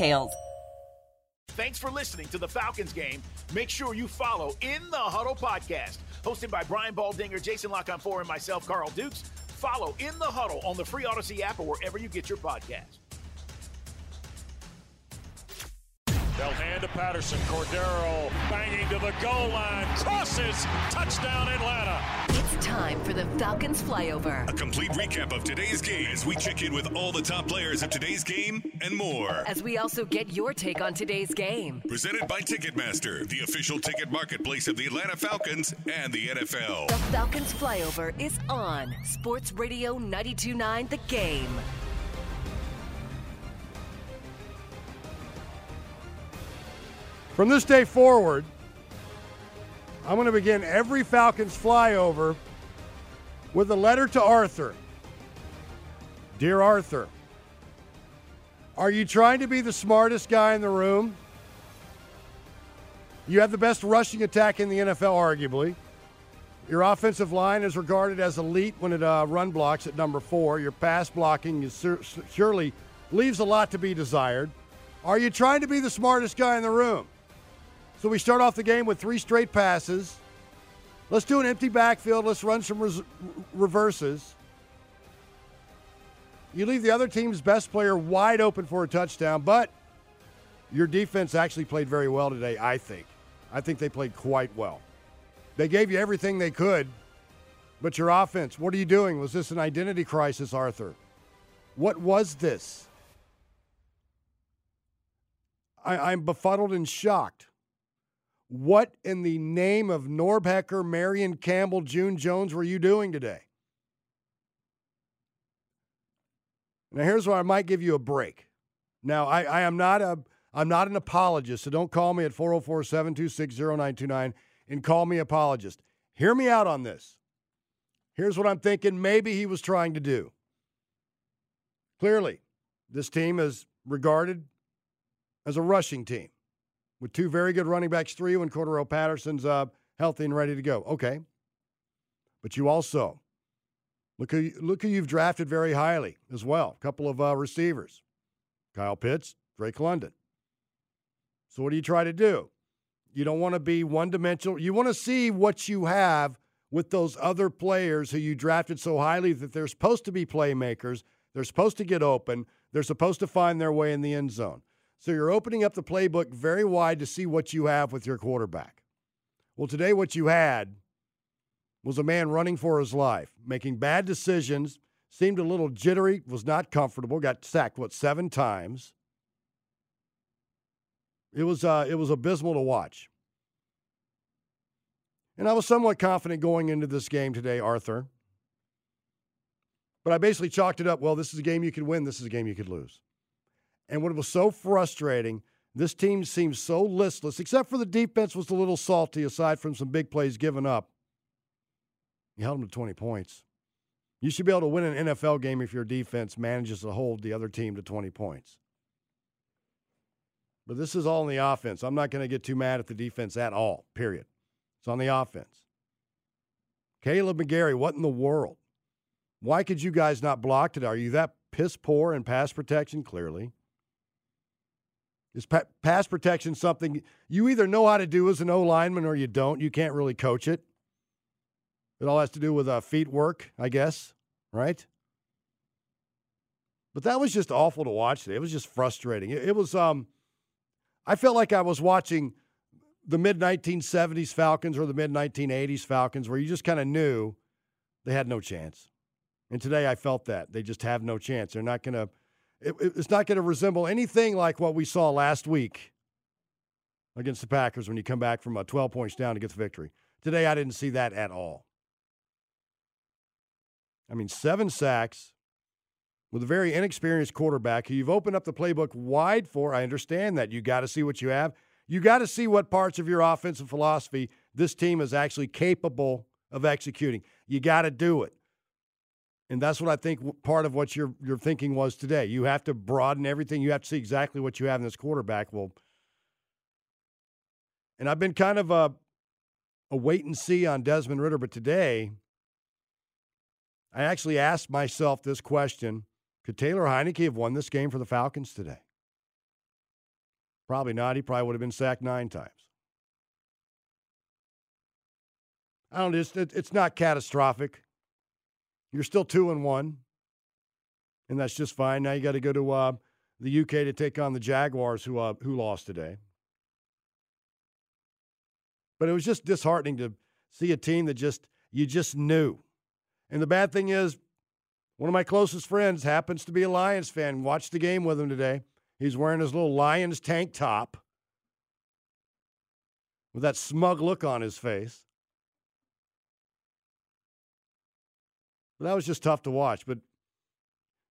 details. Thanks for listening to the Falcons game. Make sure you follow In the Huddle podcast, hosted by Brian Baldinger, Jason Lockenfor, and myself, Carl Dukes. Follow In the Huddle on the free Odyssey app or wherever you get your podcast. They'll hand to Patterson. Cordarrelle banging to the goal line. Crosses. Touchdown, Atlanta. It's time for the Falcons flyover. A complete recap of today's game as we check in with all the top players of today's game and more. As we also get your take on today's game. Presented by Ticketmaster, the official ticket marketplace of the Atlanta Falcons and the NFL. The Falcons flyover is on Sports Radio 929 The Game. From this day forward, I'm going to begin every Falcons flyover with a letter to Arthur. Dear Arthur, are you trying to be the smartest guy in the room? You have the best rushing attack in the NFL, arguably. Your offensive line is regarded as elite when it uh, run blocks at number four. Your pass blocking is sur- surely leaves a lot to be desired. Are you trying to be the smartest guy in the room? So we start off the game with three straight passes. Let's do an empty backfield. Let's run some res- reverses. You leave the other team's best player wide open for a touchdown, but your defense actually played very well today, I think. I think they played quite well. They gave you everything they could, but your offense, what are you doing? Was this an identity crisis, Arthur? What was this? I, am befuddled and shocked. What in the name of Norb Hecker, Marion Campbell, June Jones were you doing today? Now here's where I might give you a break. Now I, I am not a I'm not an apologist, so don't call me at 404-726-0929 and call me apologist. Hear me out on this. Here's what I'm thinking maybe he was trying to do. Clearly, this team is regarded as a rushing team with two very good running backs, three when Cordarrelle Patterson's uh, healthy and ready to go. Okay. But you also look who, look who you've drafted very highly as well. A couple of uh, receivers, Kyle Pitts, Drake London. So what do you try to do? You don't want to be one dimensional. You want to see what you have with those other players who you drafted so highly that they're supposed to be playmakers. They're supposed to get open. They're supposed to find their way in the end zone. So you're opening up the playbook very wide to see what you have with your quarterback. Well, today, what you had was a man running for his life, making bad decisions, seemed a little jittery, was not comfortable, got sacked, what, seven times. It was, uh, it was abysmal to watch. And I was somewhat confident going into this game today, Arthur. But I basically chalked it up well, this is a game you could win, this is a game you could lose. And what was so frustrating, this team seems so listless, except for the defense was a little salty aside from some big plays given up. You held them to 20 points. You should be able to win an NFL game if your defense manages to hold the other team to 20 points. But this is all on the offense. I'm not going to get too mad at the defense at all, period. It's on the offense. Kaleb McGary, what in the world? Why could you guys not block today? Are you that piss poor in pass protection? Clearly. Is pa- pass protection something you either know how to do as an O lineman or you don't? You can't really coach it. It all has to do with uh, feet work, I guess, right? But that was just awful to watch today. It was just frustrating. It, it was um I felt like I was watching the mid 1970s Falcons or the mid 1980s Falcons where you just kind of knew they had no chance. And today I felt that. They just have no chance. They're not going to it, it's not going to resemble anything like what we saw last week against the Packers when you come back from a 12 points down to get the victory. Today I didn't see that at all. I mean, seven sacks, with a very inexperienced quarterback who you've opened up the playbook wide for. I understand that. You got to see what you have. You got to see what parts of your offensive philosophy this team is actually capable of executing. You got to do it. And that's what I think part of what your your thinking was today. You have to broaden everything. You have to see exactly what you have in this quarterback. Well, and I've been kind of a a wait and see on Desmond Ridder, but today I actually asked myself this question could Taylor Heinicke have won this game for the Falcons today? Probably not. He probably would have been sacked nine times. I don't. It's it's not catastrophic. You're still two and one, and that's just fine. Now you got to go to uh, the UK to take on the Jaguars, who uh, who lost today. But it was just disheartening to see a team that just you just knew. And the bad thing is, one of my closest friends happens to be a Lions fan. Watched the game with him today. He's wearing his little Lions tank top with that smug look on his face. That was just tough to watch. But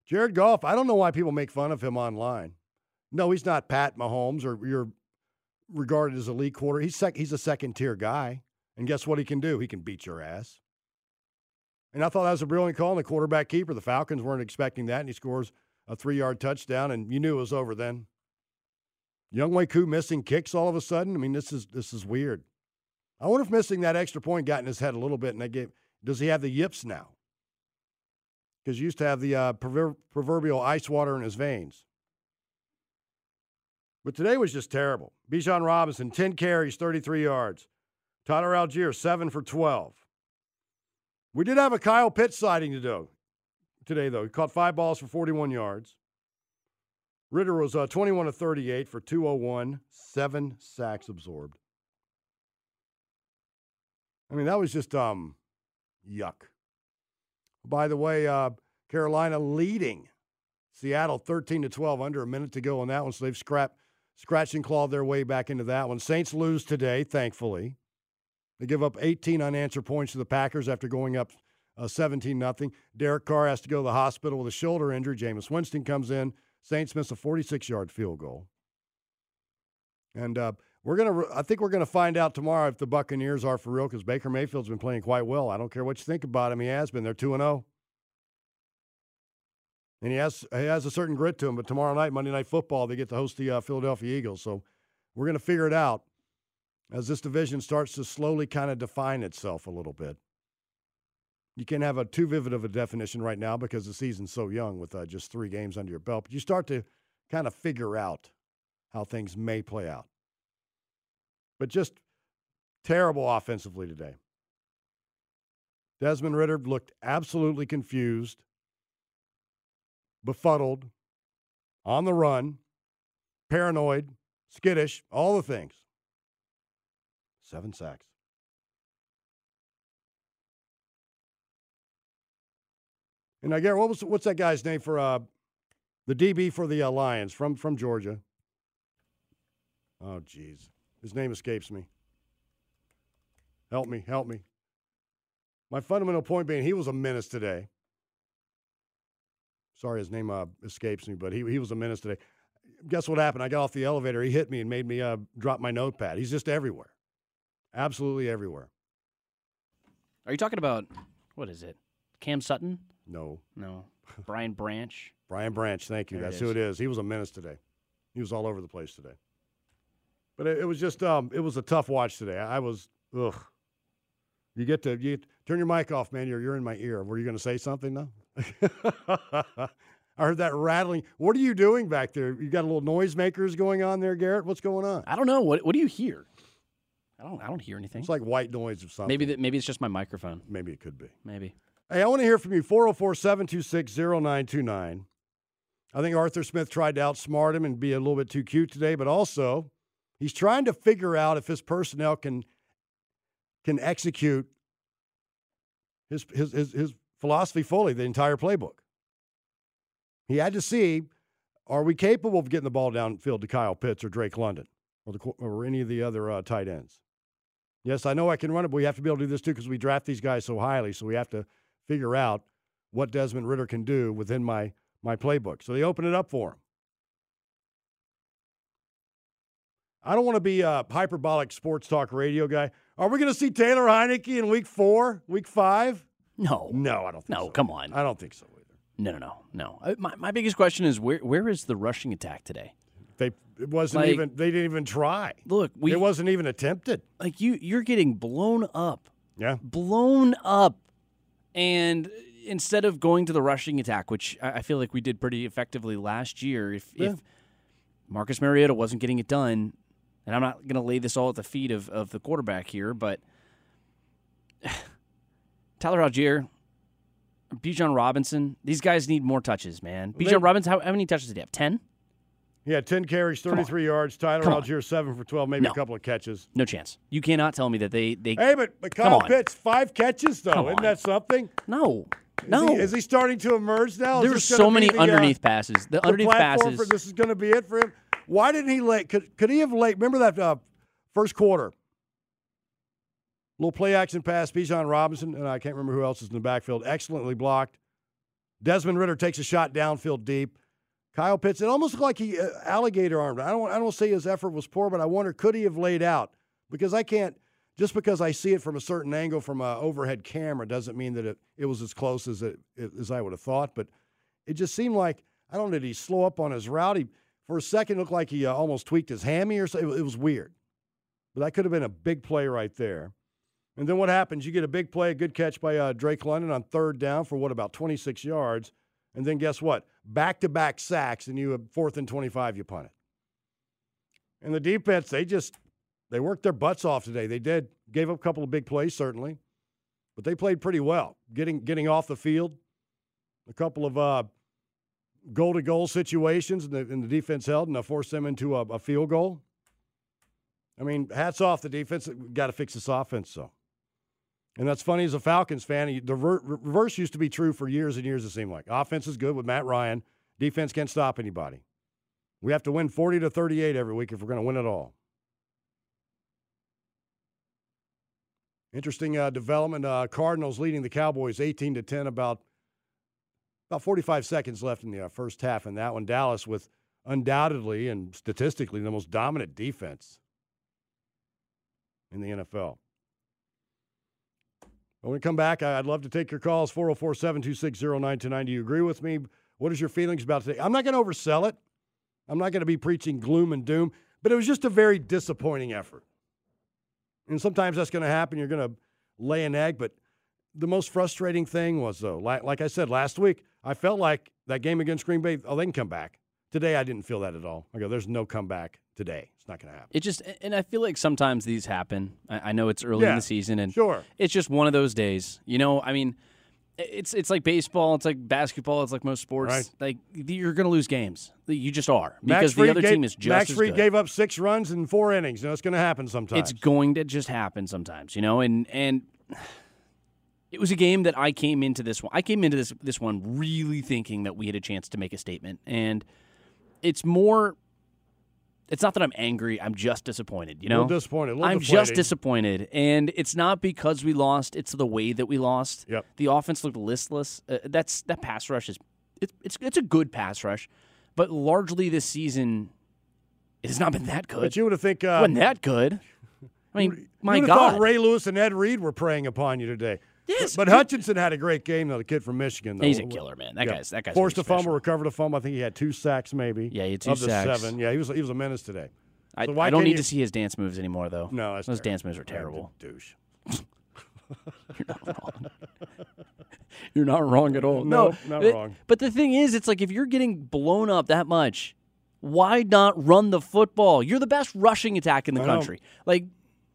Jared Goff, I don't know why people make fun of him online. No, he's not Pat Mahomes or you're regarded as a elite quarter. He's sec- he's a second tier guy. And guess what he can do? He can beat your ass. And I thought that was a brilliant call on the quarterback keeper. The Falcons weren't expecting that, and he scores a three yard touchdown, and you knew it was over then. Younghoe Koo missing kicks all of a sudden. I mean, this is this is weird. I wonder if missing that extra point got in his head a little bit, and they gave. Does he have the yips now? Because he used to have the uh, proverbial ice water in his veins. But today was just terrible. Bijan Robinson, 10 carries, 33 yards. Tyler Allgeier, 7 for 12. We did have a Kyle Pitts sighting to do today, though. He caught five balls for 41 yards. Ridder was uh, 21 to 38 for 201, seven sacks absorbed. I mean, that was just um, yuck. By the way, uh, Carolina leading Seattle 13 to 12, under a minute to go on that one. So they've scrapped, scratched and clawed their way back into that one. Saints lose today, thankfully. They give up 18 unanswered points to the Packers after going up uh, 17 nothing. Derek Carr has to go to the hospital with a shoulder injury. Jameis Winston comes in. Saints miss a 46 yard field goal. And uh, we're gonna. I think we're gonna find out tomorrow if the Buccaneers are for real because Baker Mayfield's been playing quite well. I don't care what you think about him. He has been. They're two and zero, oh. and he has he has a certain grit to him. But tomorrow night, Monday Night Football, they get to host the uh, Philadelphia Eagles. So we're gonna figure it out as this division starts to slowly kind of define itself a little bit. You can't have a too vivid of a definition right now because the season's so young with uh, just three games under your belt. But you start to kind of figure out how things may play out. But just terrible offensively today. Desmond Ridder looked absolutely confused, befuddled, on the run, paranoid, skittish, all the things. Seven sacks. And I get what was what's that guy's name for uh, the DB for the uh, Lions from from Georgia? Oh, jeez, his name escapes me. Help me, help me. My fundamental point being, he was a menace today. Sorry, his name uh, escapes me, but he he was a menace today. Guess what happened? I got off the elevator. He hit me and made me uh, drop my notepad. He's just everywhere. Absolutely everywhere. Are you talking about what is it? Cam Sutton? No. No. Brian Branch? Brian Branch, thank you. There That's it who it is. He was a menace today. He was all over the place today. But it, it was just um it was a tough watch today. I, was ugh. You get to you turn your mic off, man. You're you're in my ear. Were you going to say something though? I heard that rattling. What are you doing back there? You got a little noisemakers going on there, Garrett? What's going on? I don't know. What what do you hear? I don't. I don't hear anything. It's like white noise of something. Maybe that. Maybe it's just my microphone. Maybe it could be. Maybe. Hey, I want to hear from you. 404 726 0929. I think Arthur Smith tried to outsmart him and be a little bit too cute today, but also he's trying to figure out if his personnel can can execute his his his, his philosophy fully, the entire playbook. He had to see are we capable of getting the ball downfield to Kyle Pitts or Drake London or, the, or any of the other uh, tight ends? Yes, I know I can run it, but we have to be able to do this too because we draft these guys so highly. So we have to figure out what Desmond Ridder can do within my my playbook. So they open it up for him. I don't want to be a hyperbolic sports talk radio guy. Are we going to see Taylor Heinicke in week four, week five? No. No, I don't think No, so. come on. I don't think so either. No, no, no, no. My, my biggest question is where where is the rushing attack today? They it wasn't Like- even they didn't even try. Look, we it wasn't even attempted. like you you're getting blown up, Yeah. blown up, and instead of going to the rushing attack, which I I feel like we did pretty effectively last year, if Yeah. if Marcus Mariota wasn't getting it done, and I'm not going to lay this all at the feet of of the quarterback here, but Tyler Allgeier. Bijan Robinson, these guys need more touches, man. Bijan Robinson, how, how many touches did he have? Ten? Yeah, 10 carries, 33 yards. Tyler Come on. Allgeier, 7 for 12, maybe No. a couple of catches. No chance. You cannot tell me that they they Hey, but, but Kyle. Pitts, five catches, though. Isn't that something? no Is no. He, is he starting to emerge now? There's so many the, uh, underneath passes. The, the underneath passes. For, this is going to be it for him. Why didn't he late? Could, could he have late? Remember that uh, first quarter? Little play action pass, Bijan Robinson, and I can't remember who else is in the backfield. Excellently blocked. Desmond Ridder takes a shot downfield deep. Kyle Pitts, it almost looked like he uh, alligator armed. I don't, I don't say his effort was poor, but I wonder could he have laid out? Because I can't, just because I see it from a certain angle from an overhead camera doesn't mean that it, it was as close as it as I would have thought. But it just seemed like I don't know. Did he slow up on his route? He, for a second, it looked like he uh, almost tweaked his hammy or something. It, it was weird. But that could have been a big play right there. And then what happens? You get a big play, a good catch by uh, Drake London on third down for what about 26 yards, and then guess what? Back to back sacks, and you have fourth and 25, you punt it. And the defense, they just they worked their butts off today. They did. Gave up a couple of big plays, certainly, but they played pretty well, getting getting off the field. A couple of uh, goal to goal situations, and the, and the defense held and uh, forced them into a, a field goal. I mean, hats off the defense. Got to fix this offense, so. And that's funny as a Falcons fan. The reverse used to be true for years and years, it seemed like. Offense is good with Matt Ryan. Defense can't stop anybody. We have to win 40 to 38 every week if we're going to win it all. Interesting uh, development. Uh, Cardinals leading the Cowboys 18 to 10, about, about 45 seconds left in the uh, first half. And that one, Dallas with undoubtedly and statistically the most dominant defense in the NFL. When we come back, I'd love to take your calls 404 726 0929. Do you agree with me? What is your feelings about today? I'm not going to oversell it. I'm not going to be preaching gloom and doom, but it was just a very disappointing effort. And sometimes that's going to happen. You're going to lay an egg. But the most frustrating thing was, though, like I said last week, I felt like that game against Green Bay, oh, they can come back. Today, I didn't feel that at all. I go, there's no comeback today. It's not going to happen. It just and I feel like sometimes these happen. I, I know it's early in the season, and Sure. it's just one of those days. You know, I mean, it's it's like baseball, it's like basketball, it's like most sports. Right. Like you're going to lose games. You just are because the other gave- team is just Max as gave up six runs in four innings. You know, it's going to happen sometimes. It's going to just happen sometimes, you know, and and it was a game that I came into this one. I came into this this one really thinking that we had a chance to make a statement, and it's more. It's not that I'm angry. I'm just disappointed. You know, disappointed, I'm just disappointed, and it's not because we lost. It's the way that we lost. Yep. The offense looked listless. Uh, that's that pass rush is. It's it's it's a good pass rush, but largely this season, it has not been that good. But you would have think uh, wasn't that good. I mean, my you would have God, thought Ray Lewis and Ed Reed were preying upon you today. Yes, but you- Hutchinson had a great game though. The kid from Michigan, though. He's a killer, man. That guy's- that guy's forced a fumble, special. recovered a fumble. I think he had two sacks, maybe. Yeah, he had two of the sacks. seven. Yeah, he was he was a menace today. I, So why I don't need you- to see his dance moves anymore, though. No, that's those terrible. dance moves are Yeah, terrible. douche. You're not wrong. You're not wrong at all. No, No, not but- wrong. But the thing is, it's like if you're getting blown up that much, why not run the football? You're the best rushing attack in the I know. country. Like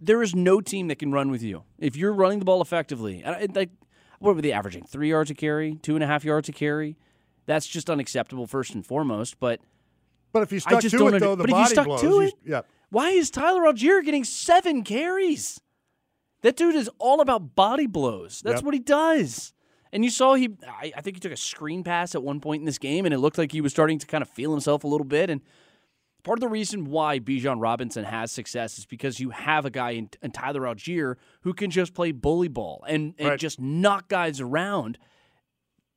there is no team that can run with you if you're running the ball effectively. And Like what were they averaging? Three yards a carry, two and a half yards a carry. That's just unacceptable first and foremost. But But if you stuck to it, under- though, the but if you body stuck blows. to you- it- yeah. why is Tyler Allgeier getting seven carries? That dude is all about body blows. That's Yep. what he does. And you saw he, I, I think he took a screen pass at one point in this game, and it looked like he was starting to kind of feel himself a little bit. And part of the reason why Bijan Robinson has success is because you have a guy in, in Tyler Allgeier who can just play bully ball and, and Right. just knock guys around.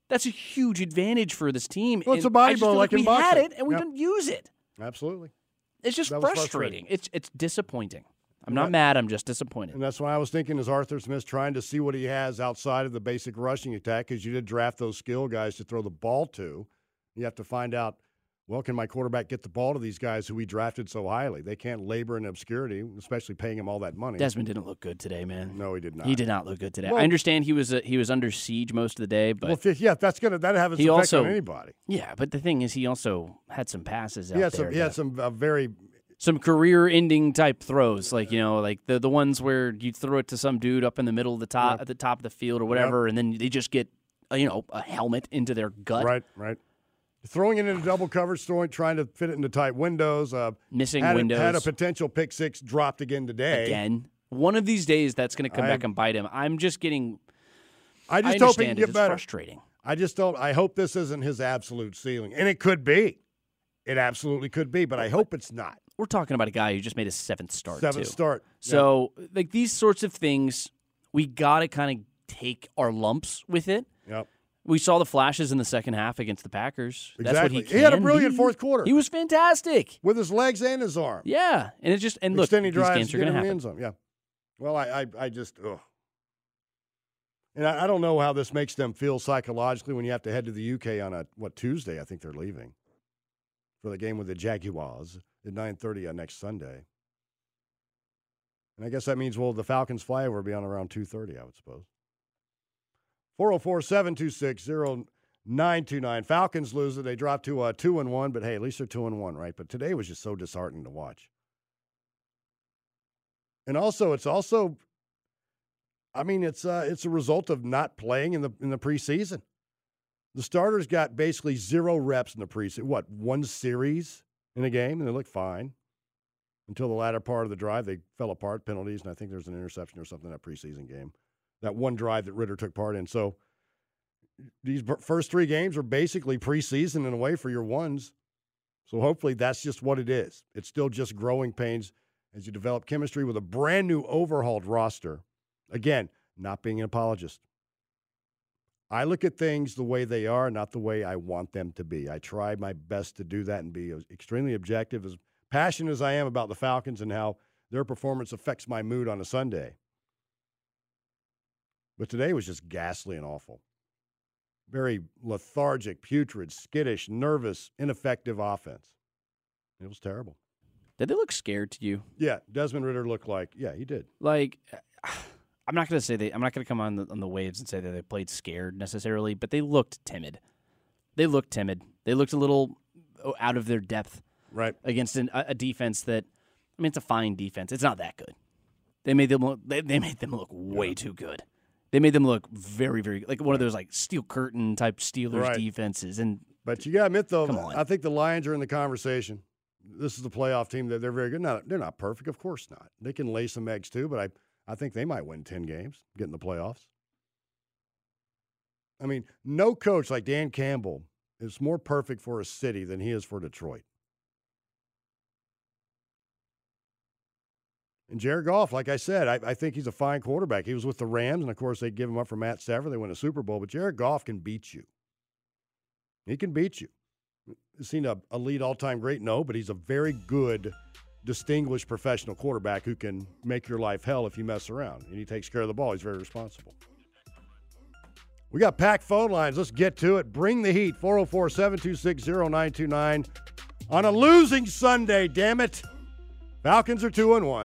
That's a huge advantage for this team. Well, it's and a body ball feel like we in had it and we Yep. didn't use it. Absolutely. It's just frustrating. frustrating. It's it's disappointing. I'm And not mad. I'm just disappointed. And that's why I was thinking is Arthur Smith trying to see what he has outside of the basic rushing attack because you did draft those skill guys to throw the ball to. You have to find out, well, can my quarterback get the ball to these guys who we drafted so highly? They can't labor in obscurity, especially paying him all that money. Desmond didn't look good today, man. No, he did not. He did not look good today. Well- I understand he was uh, he was under siege most of the day, but Well, yeah, that's gonna that have its effect also on anybody. Yeah, but the thing is, he also had some passes out He had there. some. He had some uh, very. some career-ending type throws, like you know, like the the ones where you throw it to some dude up in the middle of the top Yep. at the top of the field or whatever, and then they just get uh, you know a helmet into their gut, Right, right. Throwing it into double coverage, throwing, trying to fit it into tight windows. Uh, missing had windows A, had a potential pick six dropped again today. again. One of these days, that's going to come I- back and bite him. I'm just getting. I I just hope he can understand it. get It's better. frustrating. I just don't. I hope this isn't his absolute ceiling, and it could be. It absolutely could be, but I hope it's not. We're talking about a guy who just made his seventh start. Seventh too. start. So, like these sorts of things, we got to kind of take our lumps with it. Yep. We saw the flashes in the second half against the Packers. That's what he Exactly. He had a brilliant be. fourth quarter. He was fantastic. with his legs and his arm. Yeah, and it just and look, Extending these drives games are going to happen. end zone. Yeah. Well, I, I, I just, ugh. And I, I don't know how this makes them feel psychologically when you have to head to the UK on a what Tuesday. I think they're leaving for the game with the Jaguars at nine thirty on next Sunday. And I guess that means well the Falcons flyover will be on around two thirty. I would suppose. 404-726-0929. Falcons lose it. They drop to uh, two and one, but hey, at least they're two and one, right? But today was just so disheartening to watch. And also, it's also, I mean, it's uh, it's a result of not playing in the in the preseason. The starters got basically zero reps in the preseason. What one series in a game, and they looked fine until the latter part of the drive. They fell apart, penalties, and I think there's an interception or something in that preseason game. That one drive that Ridder took part in. So these first three games are basically preseason in a way for your ones. So hopefully that's just what it is. It's still just growing pains as you develop chemistry with a brand new overhauled roster. Again, not being an apologist. I look at things the way they are, not the way I want them to be. I try my best to do that and be extremely objective, as passionate as I am about the Falcons and how their performance affects my mood on a Sunday. But today was just ghastly and awful. Very lethargic, putrid, skittish, nervous, ineffective offense. It was terrible. Did they look scared to you? Yeah, Desmond Ridder looked like, yeah, he did. Like, I'm not going to say they. I'm not going to come on the, on the waves and say that they played scared necessarily, but they looked timid. They looked timid. They looked a little oh, out of their depth Right. against an, a, defense that. I mean, it's a fine defense. It's not that good. They made them look. They, they made them look way too good. They made them look very, very like one of those like steel curtain type Steelers Right. defenses. And But you got to admit, though, I think the Lions are in the conversation. This is the playoff team. They're, they're very good. Now, they're not perfect. Of course not. They can lay some eggs, too, but I, I think they might win 10 games, get in the playoffs. I mean, no coach like Dan Campbell is more perfect for a city than he is for Detroit. And Jared Goff, like I said, I, I think he's a fine quarterback. He was with the Rams, and of course, they give him up for Matt Stafford. They win a Super Bowl, but Jared Goff can beat you. He can beat you. Is he a elite all time great? No, but he's a very good, distinguished professional quarterback who can make your life hell if you mess around. And he takes care of the ball. He's very responsible. We got packed phone lines. Let's get to it. Bring the heat. 404 726 0929 on a losing Sunday, damn it. Falcons are 2 and 1.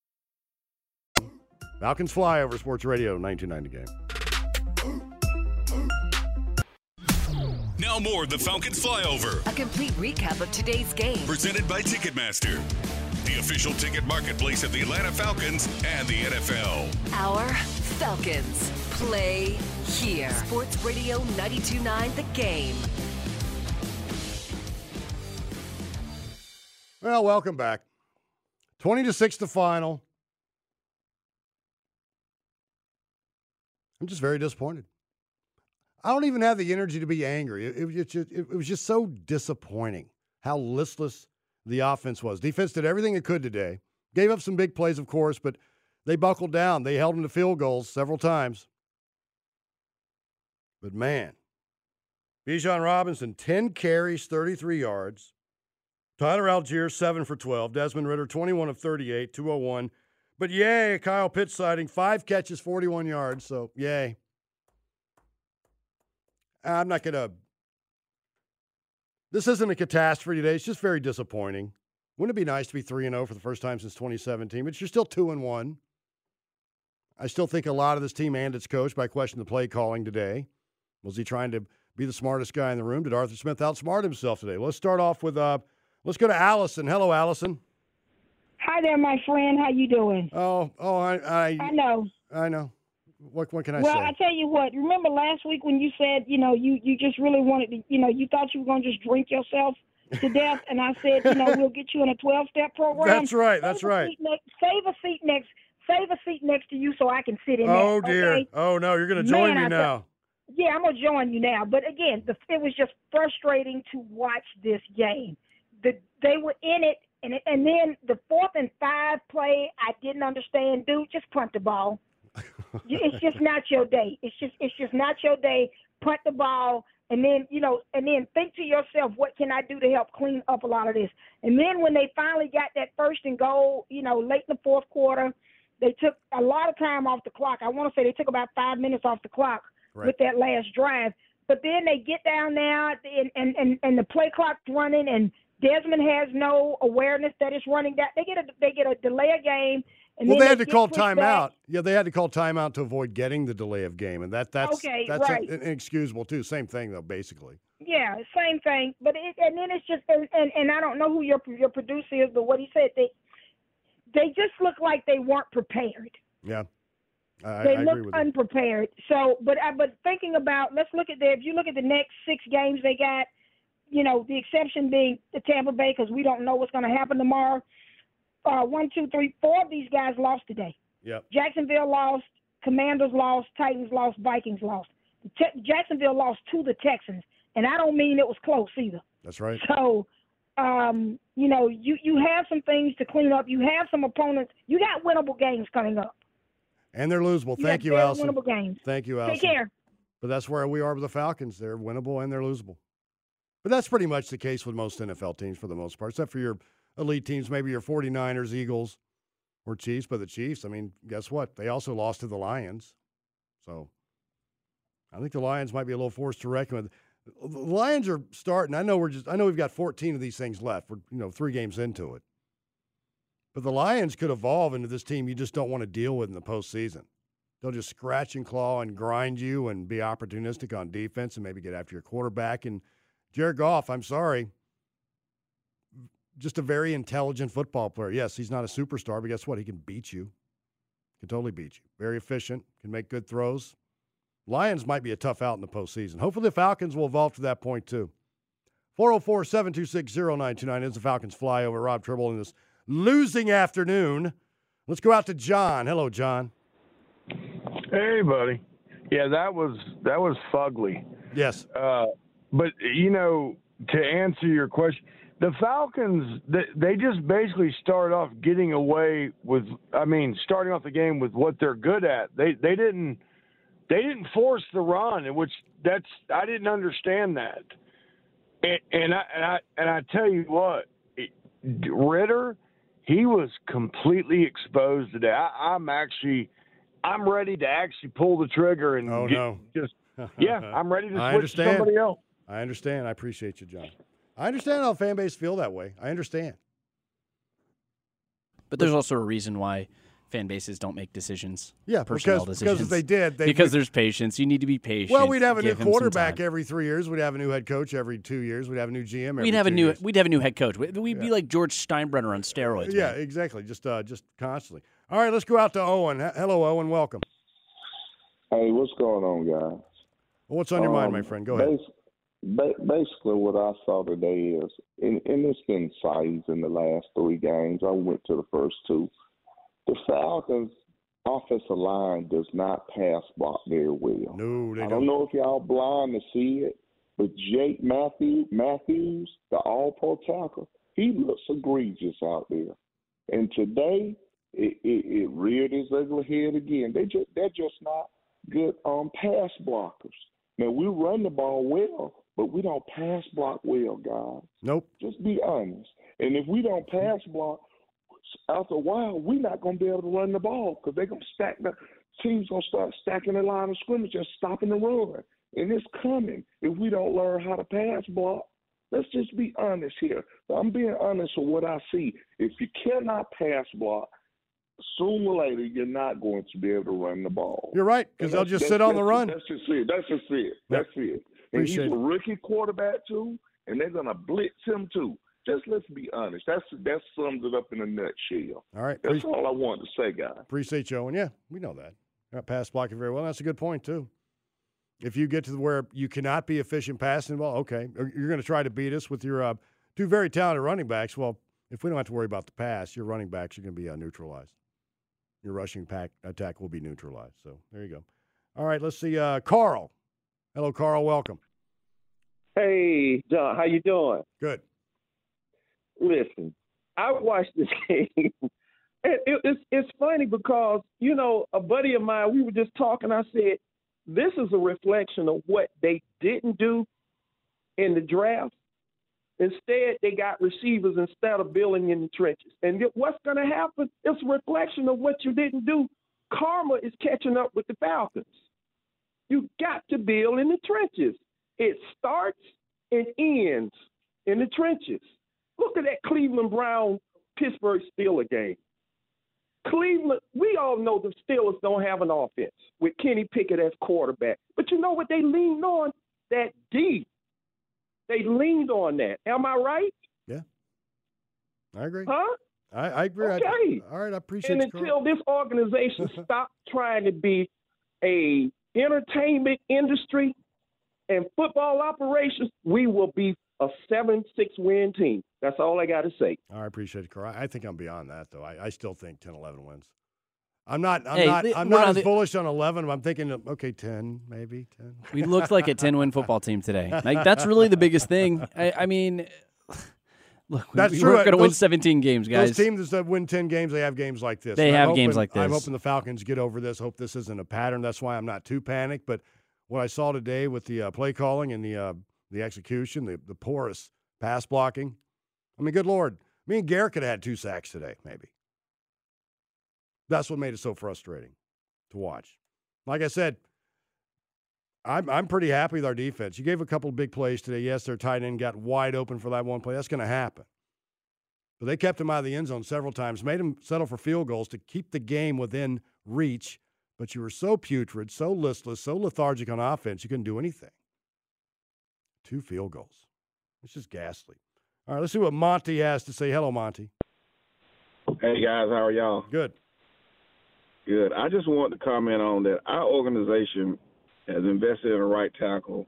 Falcons fly over Sports Radio 1990 game. Now more of the Falcons flyover. A complete recap of today's game. Presented by Ticketmaster, the official ticket marketplace of the Atlanta Falcons and the NFL. Our Falcons play here. Sports Radio 92.9 The Game. Well, welcome back. 20 to 6 the final. I'm just very disappointed. I don't even have the energy to be angry. It, it, just, it, was just so disappointing how listless the offense was. Defense did everything it could today. Gave up some big plays, of course, but they buckled down. They held them to field goals several times. But man, Bijan Robinson, 10 carries, 33 yards. Tyler Allgeier, 7 for 12. Desmond Ridder, 21 of 38, 201. But yay, Kyle Pitts sighting, five catches, 41 yards. So yay. I'm not going to. This isn't a catastrophe today. It's just very disappointing. Wouldn't it be nice to be 3 0 for the first time since 2017? But you're still 2 and 1. I still think a lot of this team and its coach by questioning the play calling today. Was he trying to be the smartest guy in the room? Did Arthur Smith outsmart himself today? Let's start off with uh, let's go to Allison. Hello, Allison. Hi there, my friend. How you doing? Oh, oh, I, I, I know. I know. What, what can I well, say? Well, I tell you what. Remember last week when you said, you know, you you just really wanted to, you know, you thought you were going to just drink yourself to death, and I said, you know, we'll get you in a twelve-step program. That's right. That's save right. Next, save a seat next. Save a seat next to you so I can sit in oh, there. dear. Okay? Oh no, you're going to join Man, me now. yeah, I'm gonna join you now. But again, the, it was just frustrating to watch this game. The, they were in it and it, and then the fourth and five play, I didn't understand. Dude, just punt the ball. it's just not your day. It's just it's just not your day. Punt the ball, and then you know, and then think to yourself, what can I do to help clean up a lot of this? And then when they finally got that first and goal, you know, late in the fourth quarter, they took a lot of time off the clock. I want to say they took about five minutes off the clock right. with that last drive. But then they get down there, and and and, and the play clock's running, and Desmond has no awareness that it's running that they get a they get a delay of game. And well, they, had they to call timeout. Back. Yeah, they had to call timeout to avoid getting the delay of game, and that that's okay, that's right. inexcusable too. Same thing though, basically. Yeah, same thing. But it, and then it's just and, and and I don't know who your your producer is, but what he said they they just look like they weren't prepared. Yeah. I, they I look unprepared. So, but I, but thinking about, let's look at the. If you look at the next six games they got, you know, the exception being the Tampa Bay because we don't know what's going to happen tomorrow. Uh, one, two, three, four of these guys lost today. Yep. Jacksonville lost, Commanders lost, Titans lost, Vikings lost. Te- Jacksonville lost to the Texans, and I don't mean it was close either. That's right. So, um, you know, you you have some things to clean up. You have some opponents. You got winnable games coming up. And they're losable. You Thank you, Allison. Winnable games. Thank you, Allison. Take care. But that's where we are with the Falcons. They're winnable and they're losable. But that's pretty much the case with most NFL teams for the most part, except for your elite teams, maybe your 49ers, Eagles, or Chiefs. But the Chiefs, I mean, guess what? They also lost to the Lions. So I think the Lions might be a little forced to reckon with. The Lions are starting. I know we're just. I know we've got 14 of these things left. We're you know three games into it. But the Lions could evolve into this team you just don't want to deal with in the postseason. They'll just scratch and claw and grind you and be opportunistic on defense and maybe get after your quarterback and Jared Goff, I'm sorry. Just a very intelligent football player. Yes, he's not a superstar, but guess what? He can beat you. Can totally beat you. Very efficient, can make good throws. Lions might be a tough out in the postseason. Hopefully, the Falcons will evolve to that point, too. 404 726 0929 is the Falcons flyover. Rob Tribble in this losing afternoon. Let's go out to John. Hello, John. Hey, buddy. Yeah, that was that was fugly. Yes. Uh, but you know, to answer your question, the Falcons they, they just basically start off getting away with. I mean, starting off the game with what they're good at. They they didn't they didn't force the run, in which that's I didn't understand that. And, and I and I and I tell you what, Ridder, he was completely exposed today. I, I'm actually I'm ready to actually pull the trigger and oh, get, no. just yeah, I'm ready to switch to somebody else. I understand. I appreciate you, John. I understand how fan base feel that way. I understand. But there's also a reason why fan bases don't make decisions. Yeah, personnel because- because if they did, they because would- there's patience. You need to be patient. Well, we'd have a new Give him quarterback every three years. We'd have a new head coach every two years. We'd have a new GM. Every We'd have a new years. we'd have a new head coach. We'd we'd be like George Steinbrenner on steroids. Yeah, man. exactly. Just uh, just constantly. All right, let's go out to Owen. H- Hello, Owen. Welcome. Hey, what's going on, guys? What's on your mind, my Um, friend? Go ahead. bas- ba- basically, what I saw today is, and, and it's been size in the last three games. I went to the first two. The Falcons' offensive line does not pass block very well. No, they I don't. don't know if y'all blind to see it, but Jake Matthew, Matthews, the All-Pro tackle, he looks egregious out there. And today, it, it, it reared his ugly head again. They just they're just not good um pass blockers. Now we run the ball well, but we don't pass block well, guys. Nope. Just be honest. And if we don't pass block, after a while, we're not going to be able to run the ball because they're going to stack the teams going to start stacking the line of scrimmage and stopping the run. And it's coming if we don't learn how to pass block. Let's just be honest here. I'm being honest with what I see. If you cannot pass block, sooner or later you're not going to be able to run the ball. You're right, because they'll just sit on the run. That's just it. That's just it. That's it. And he's a rookie quarterback too, and they're gonna blitz him too. Just let's be honest. That's that sums it up in a nutshell. All right. That's all I wanted to say, guys. Appreciate you, Owen. Yeah, we know that. Not pass blocking very well. That's a good point too. If you get to where you cannot be efficient passing well, okay, you're going to try to beat us with your uh, two very talented running backs. Well, if we don't have to worry about the pass, your running backs are going to be uh, neutralized. Your rushing pack attack will be neutralized. So there you go. All right, let's see. Uh, Carl. Hello, Carl. Welcome. Hey, John, how you doing? Good. Listen, I watched this game. and it, it's it's funny because you know a buddy of mine. We were just talking. I said, "This is a reflection of what they didn't do in the draft. Instead, they got receivers instead of building in the trenches. And what's going to happen? It's a reflection of what you didn't do. Karma is catching up with the Falcons. You got to build in the trenches. It starts and ends in the trenches. Look at that Cleveland Brown Pittsburgh Steelers game. Cleveland, we all know the Steelers don't have an offense with Kenny Pickett as quarterback. But you know what they leaned on? That D. They leaned on that. Am I right? Yeah. I agree. Huh? I, I agree. I- Okay. all right, I appreciate it. and until this organization stops trying to be a entertainment industry and football operations, we will be a seven six win team. That's all I got to say. I appreciate it, Carl. I think I'm beyond that, though. I, I still think 10, 11 wins. I'm not. I'm Hey, not. I'm not not as the- bullish on 11. I'm thinking, okay, 10, maybe 10. We looked like a 10 win football team today. Like that's really the biggest thing. I, I mean, look, That's we true. weren't going to win 17 games, guys. Those teams that win 10 games, they have games like this. They And have games like this. I'm hoping the Falcons get over this. Hope this isn't a pattern. That's why I'm not too panicked. But what I saw today with the uh, play calling and the uh, the execution, the, the porous pass blocking, I mean, good Lord. Me and Garrett could have had two sacks today, maybe. That's what made it so frustrating to watch. Like I said, I'm I'm pretty happy with our defense. You gave a couple of big plays today. Yes, their tight end got wide open for that one play. That's going to happen. But they kept him out of the end zone several times, made him settle for field goals to keep the game within reach. But you were so putrid, so listless, so lethargic on offense, you couldn't do anything. Two field goals. It's just ghastly. All right, let's see what Monty has to say. Hello, Monty. Hey guys, how are y'all? Good. Good. I just want to comment on that. Our organization has invested in a right tackle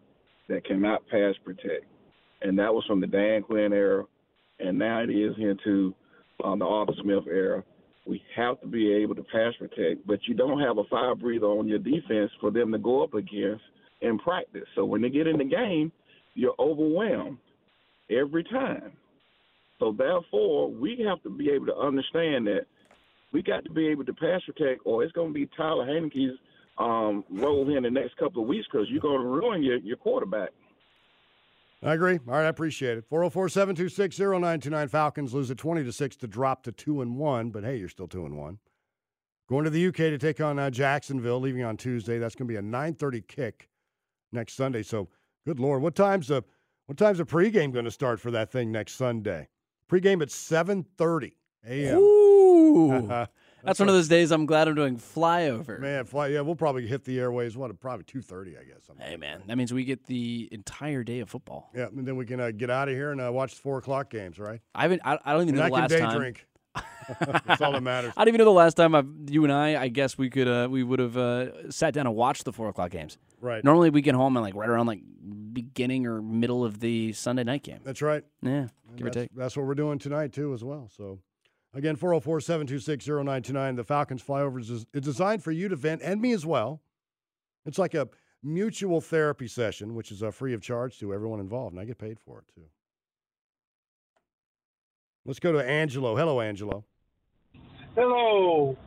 that cannot pass protect, and that was from the Dan Quinn era, and now it is into um, the Arthur Smith era. We have to be able to pass protect, but you don't have a fire breather on your defense for them to go up against in practice. So when they get in the game, you're overwhelmed every time. So therefore, we have to be able to understand that we got to be able to pass protect, or it's going to be Tyler Heinicke's um, role here in the next couple of weeks because you're going to ruin your, your quarterback. I agree. All right, I appreciate it. 404 726 0929 Falcons lose at 20 to 6 to drop to 2 and 1, but hey, you're still 2 and 1. Going to the UK to take on uh, Jacksonville, leaving on Tuesday. That's going to be a 9:30 kick next Sunday. So, good lord, what time's the what time's the pregame going to start for that thing next Sunday? Pregame at 7:30 a.m. Ooh. That's one of those days I'm glad I'm doing flyover. Man, fly, yeah, we'll probably hit the airways. What, probably two thirty, I guess. Hey, man, that means we get the entire day of football. Yeah, and then we can uh, get out of here and uh, watch the four o'clock games, right? I haven't. I, I don't even and know I the can last day time. drink. That's all that matters. I don't even know the last time I've, you and I. I guess we could. Uh, we would have uh, sat down and watched the four o'clock games. Right. Normally we get home and like right around like beginning or middle of the Sunday night game. That's right. Yeah, give or take. That's what we're doing tonight too, as well. So, again, 404-726-0929. The Falcons flyover is is designed for you to vent and me as well. It's like a mutual therapy session, which is uh, free of charge to everyone involved, and I get paid for it too. Let's go to Angelo. Hello, Angelo. Hello.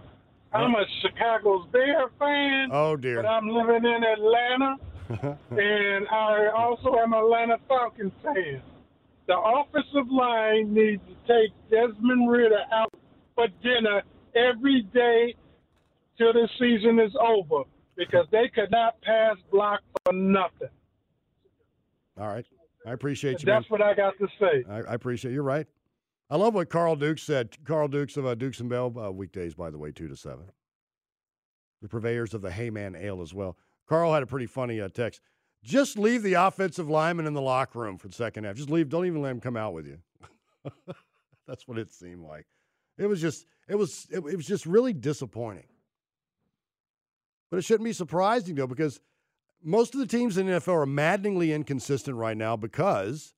I'm a Chicago's Bear fan. Oh dear. But I'm living in Atlanta, and I also am an Atlanta Falcons fan. The offensive line needs to take Desmond Ridder out for dinner every day till the season is over because they could not pass block for nothing. All right. I appreciate you. man. That's what I got to say. I, I appreciate You're right. I love what Carl Dukes said. Carl Dukes of uh, Dukes and Bell, uh, weekdays, by the way, 2 to 7. The purveyors of the Hayman Ale as well. Carl had a pretty funny uh, text. Just leave the offensive lineman in the locker room for the second half. Just leave. Don't even let him come out with you. That's what it seemed like. It was just, it was, it, it was just really disappointing. But it shouldn't be surprising though, because most of the teams in the NFL are maddeningly inconsistent right now because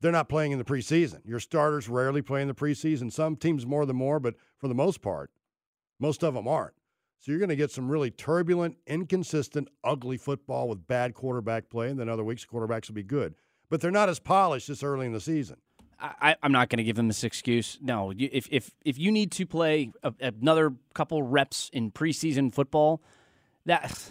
they're not playing in the preseason. Your starters rarely play in the preseason. Some teams more than more, but for the most part, most of them aren't. So you're going to get some really turbulent, inconsistent, ugly football with bad quarterback play, and then other weeks quarterbacks will be good. But they're not as polished this early in the season. I, I'm not going to give them this excuse. No, if if if you need to play a, another couple reps in preseason football, that.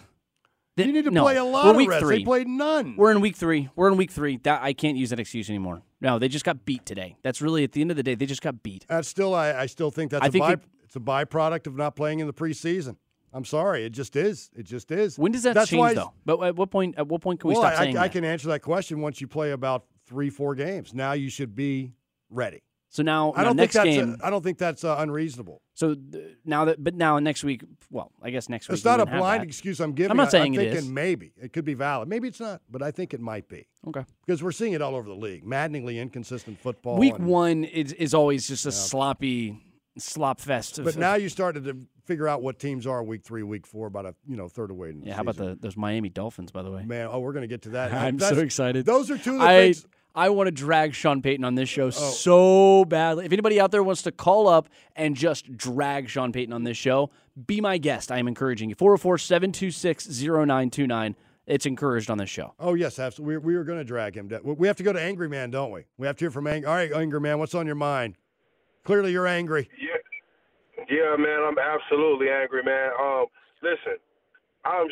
You need to no. play a lot We're of week reps. Three. They played none. We're in week three. We're in week three. That I can't use that excuse anymore. No, they just got beat today. That's really at the end of the day, they just got beat. That's still, I, I still think that's I a think by, it- it's a byproduct of not playing in the preseason. I'm sorry, it just is. It just is. When does that That's change though? But at what point? At what point can we well, stop I, saying I, I can answer that question once you play about three, four games. Now you should be ready. So now, I don't next think that's game. I I don't think that's uh, unreasonable. so th- now that, but now next week. Well, I guess next week. It's not a blind excuse I'm giving. I'm not saying I'm it thinking is. maybe it could be valid. Maybe it's not, but I think it might be. Okay. Because we're seeing it all over the league. Maddeningly inconsistent football. Week and- one is, is always just a sloppy slop fest. But now you started to figure out what teams are week three, week four, about a you know third away. Yeah. How about the those Miami Dolphins? By the way, man? Oh, we're going to get to that. I'm That's- so excited. Those are two of the I, things. I want to drag Sean Payton on this show Oh. so badly. If anybody out there wants to call up and just drag Sean Payton on this show, be my guest. I am encouraging you. 404 726 0929. It's encouraged on this show. Oh yes, absolutely. We, we were going to drag him. We have to go to Angry Man, don't we? We have to hear from Angry. All right, Angry Man, what's on your mind? Clearly, you're angry. Yeah, yeah, man. I'm absolutely angry, man. Um, listen, I'm,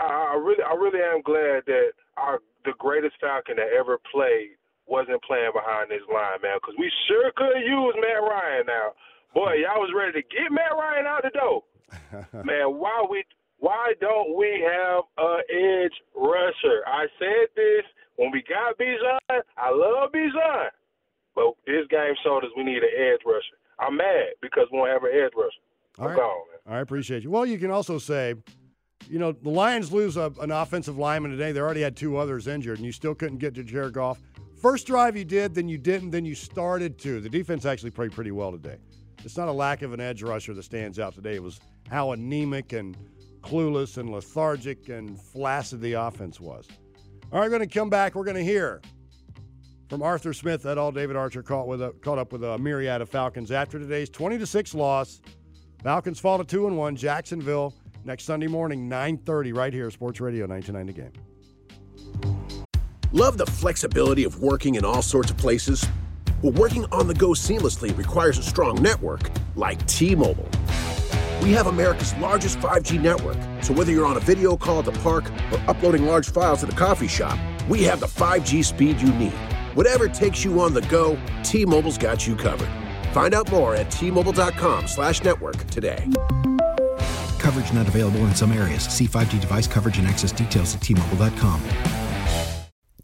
I, I really, I really am glad that our the greatest Falcon that ever played wasn't playing behind this line, man. Because we sure could use Matt Ryan now. Boy, y'all was ready to get Matt Ryan out the door. man, why we, why don't we have a edge rusher? I said this when we got Bijan. I love Bijan. But this game showed us we need an edge rusher. I'm mad because we don't have an edge rusher. All I'm right. gone. I appreciate you. Well, you can also say, you know, the Lions lose a, an offensive lineman today. They already had two others injured, and you still couldn't get to Jared Goff First drive you did, then you didn't, then you started to. The defense actually played pretty well today. It's not a lack of an edge rusher that stands out today. It was how anemic and clueless and lethargic and flaccid the offense was. All right, we're going to come back. We're going to hear from Arthur Smith et all David Archer caught with a, caught up with a myriad of Falcons after today's 20 to six loss. Falcons fall to two and one. Jacksonville next Sunday morning, 9:30, right here, Sports Radio 99 The Game. Love the flexibility of working in all sorts of places? Well, working on the go seamlessly requires a strong network like T-Mobile. We have America's largest 5G network, so whether you're on a video call at the park or uploading large files at a coffee shop, we have the 5G speed you need. Whatever takes you on the go, T-Mobile's got you covered. Find out more at T-Mobile.com slash network today. Coverage not available in some areas. See 5G device coverage and access details at T-Mobile.com.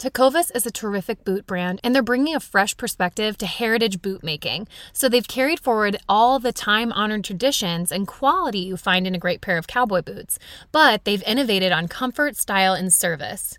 Tecovas is a terrific boot brand, and they're bringing a fresh perspective to heritage boot making. So they've carried forward all the time honored traditions and quality you find in a great pair of cowboy boots, but they've innovated on comfort, style, and service.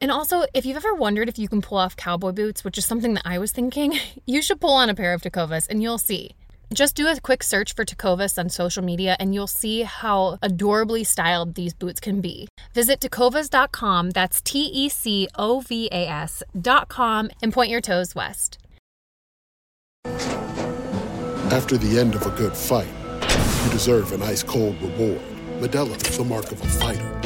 And also, if you've ever wondered if you can pull off cowboy boots, which is something that I was thinking, you should pull on a pair of Tecovas and you'll see. Just do a quick search for Tecovas on social media and you'll see how adorably styled these boots can be. Visit tecovas.com, that's T E C O V A S.com, and point your toes west. After the end of a good fight, you deserve an ice cold reward. Modelo is the mark of a fighter.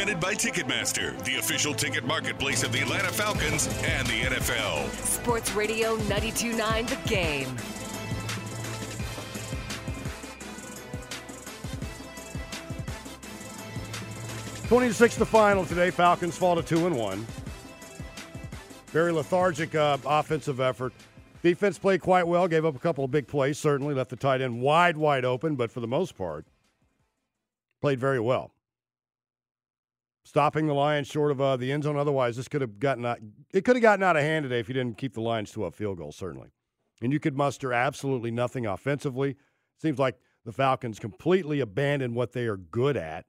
Presented by Ticketmaster, the official ticket marketplace of the Atlanta Falcons and the NFL. Sports Radio 92.9 The Game. 26 the final today. Falcons fall to 2 and 1. Very lethargic uh, offensive effort. Defense played quite well, gave up a couple of big plays, certainly left the tight end wide, wide open, but for the most part, played very well. Stopping the Lions short of uh, the end zone. Otherwise, this could have gotten out, it could have gotten out of hand today if you didn't keep the Lions to a field goal, certainly. And you could muster absolutely nothing offensively. Seems like the Falcons completely abandoned what they are good at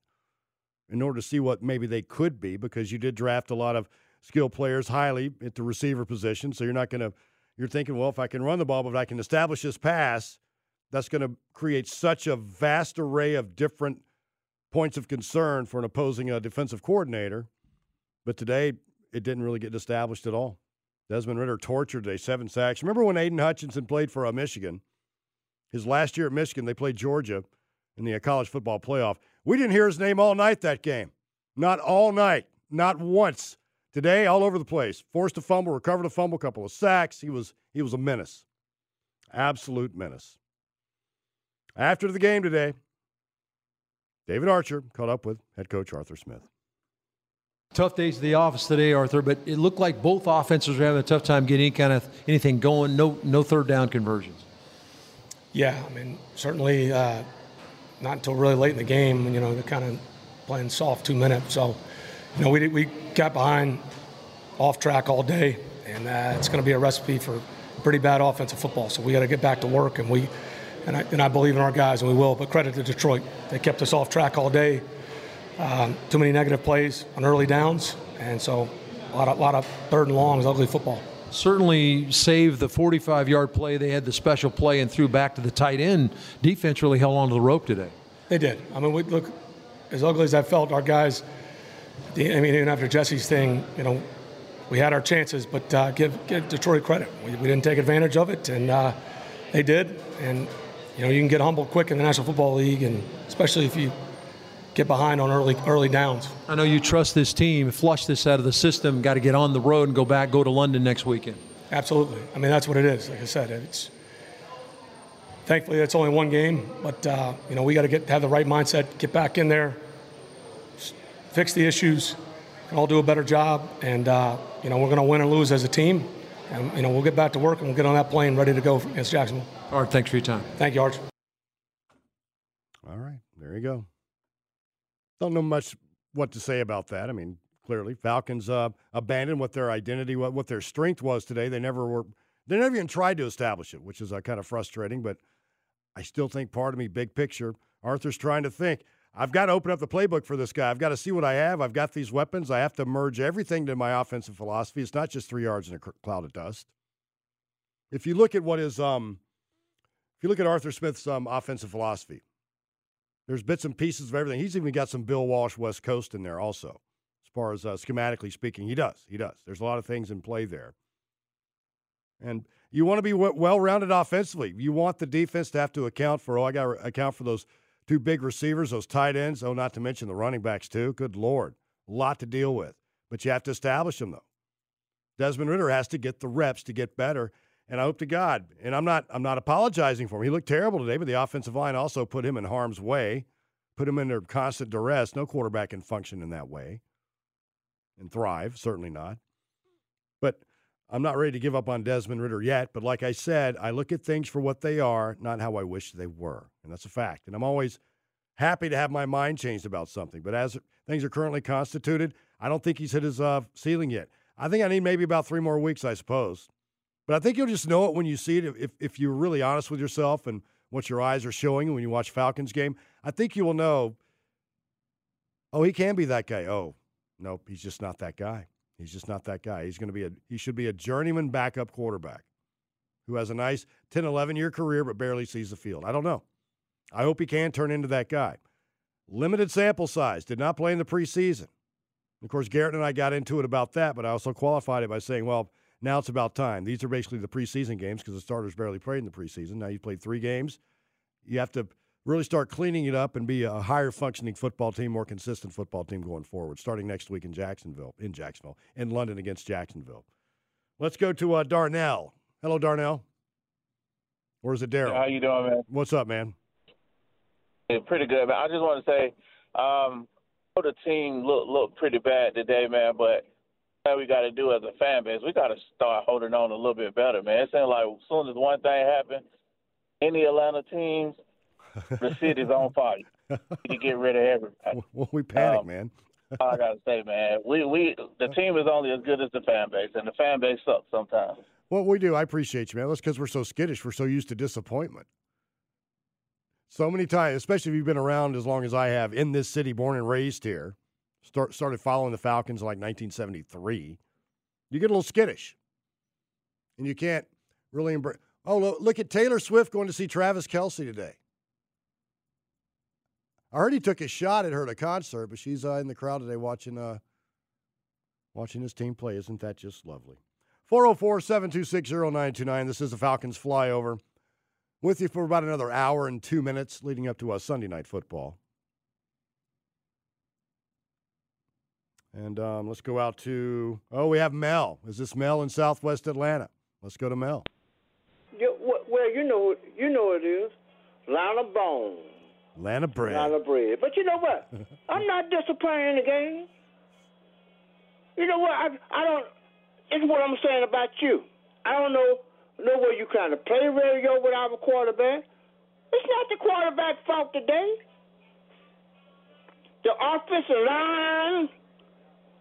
in order to see what maybe they could be because you did draft a lot of skilled players highly at the receiver position. So you're not going to, you're thinking, well, if I can run the ball, but if I can establish this pass, that's going to create such a vast array of different points of concern for an opposing uh, defensive coordinator. But today, it didn't really get established at all. Desmond Ridder tortured today, seven sacks. Remember when Aidan Hutchinson played for uh, Michigan? His last year at Michigan, they played Georgia in the uh, college football playoff. We didn't hear his name all night that game. Not all night. Not once. Today, all over the place. Forced a fumble, recovered a fumble, couple of sacks. He was he was a menace. Absolute menace. After the game today, David Archer caught up with head coach Arthur Smith. Tough days at the office today, Arthur, but it looked like both offenses were having a tough time getting any kind of anything going. No, no third down conversions. Yeah, I mean, certainly uh, not until really late in the game. You know, they're kind of playing soft two minutes. So, you know, we we got behind off track all day, and uh, it's going to be a recipe for pretty bad offensive football. So we got to get back to work, and we and I, and I believe in our guys, and we will. But credit to Detroit, they kept us off track all day. Um, too many negative plays on early downs, and so a lot of, lot of third and longs, ugly football certainly saved the 45 yard play. They had the special play and threw back to the tight end. Defense really held on to the rope today. They did. I mean, we, look, as ugly as I felt, our guys, I mean, even after Jesse's thing, you know, we had our chances, but uh, give, give Detroit credit. We, we, didn't take advantage of it, and uh, they did. And, you know, you can get humbled quick in the National Football League, and especially if you get behind on early early downs. I know you trust this team. Flush this out of the system. Got to get on the road and go back. Go to London next weekend. Absolutely. I mean, that's what it is. Like I said, it's thankfully it's only one game, but uh, you know we got to get have the right mindset, get back in there, fix the issues, and all do a better job. And uh, you know we're going to win or lose as a team, and you know we'll get back to work and we'll get on that plane ready to go against Jacksonville. All right. Thanks for your time. Thank you, Arch. All right, there you go. Don't know much what to say about that. I mean, clearly Falcons uh, abandoned what their identity, what what their strength was today. They never were. They never even tried to establish it, which is uh, kind of frustrating. But I still think part of me, big picture, Arthur's trying to think. I've got to open up the playbook for this guy. I've got to see what I have. I've got these weapons. I have to merge everything to my offensive philosophy. It's not just three yards in a cloud of dust. If you look at what is, um, if you look at Arthur Smith's um, offensive philosophy, there's bits and pieces of everything. He's even got some Bill Walsh West Coast in there also, as far as uh, schematically speaking. He does. He does. There's a lot of things in play there. And you want to be well rounded offensively. You want the defense to have to account for, oh, I got to account for those two big receivers, those tight ends. Oh, not to mention the running backs, too. Good Lord. A lot to deal with. But you have to establish them, though. Desmond Ridder has to get the reps to get better. And I hope to God, and I'm not I'm not apologizing for him. He looked terrible today, but the offensive line also put him in harm's way, put him under constant duress. No quarterback can function in that way and thrive, certainly not. But I'm not ready to give up on Desmond Ridder yet. But like I said, I look at things for what they are, not how I wish they were. And that's a fact. And I'm always happy to have my mind changed about something. But as things are currently constituted, I don't think he's hit his uh, ceiling yet. I think I need maybe about three more weeks, I suppose. But I think you'll just know it when you see it. If, if you're really honest with yourself and what your eyes are showing when you watch Falcons game, I think you will know, oh, he can be that guy. Oh, nope, he's just not that guy. He's just not that guy. He's going to be a he should be a journeyman backup quarterback who has a nice 10, 11 year career but barely sees the field. I don't know. I hope he can turn into that guy. Limited sample size, did not play in the preseason. Of course, Garrett and I got into it about that, but I also qualified it by saying, well, now it's about time. These are basically the preseason games because the starters barely played in the preseason. Now you've played three games. You have to really start cleaning it up and be a higher functioning football team, more consistent football team going forward, starting next week in Jacksonville, in Jacksonville, in London against Jacksonville. Let's go to uh, Darnell. Hello, Darnell. Or is it Daryl? How you doing, man? What's up, man? Hey, pretty good, man. I just want to say, um, the team looked looked pretty bad today, man. But what we got to do as a fan base, we got to start holding on a little bit better, man. It seems like as soon as one thing happened, any Atlanta teams, the city's on fire. To get rid of everybody. Well, we panic, Um, man. All I gotta say, man, we we the team is only as good as the fan base, and the fan base sucks sometimes. Well, we do, I appreciate you, man. That's because we're so skittish. We're so used to disappointment. So many times, especially if you've been around as long as I have in this city, born and raised here, start, started following the Falcons in like 1973, you get a little skittish. And you can't really embrace. Oh, look, look at Taylor Swift going to see Travis Kelce today. I heard he took a shot at her at a concert, but she's uh, in the crowd today watching uh, watching his team play. Isn't that just lovely? 404 726 0929. This is the Falcons flyover. With you for about another hour and two minutes leading up to a Sunday night football. And um, let's go out to, oh, we have Mel. Is this Mel in Southwest Atlanta? Let's go to Mel. Yeah, well, you know, you know it is. Lana Bone, Atlanta Bread. Lana Bread. But you know what? I'm not disappointed in the game. You know what? I, I don't. It's what I'm saying about you. I don't know know where you kind of play radio without a quarterback. It's not the quarterback fault today. The offensive line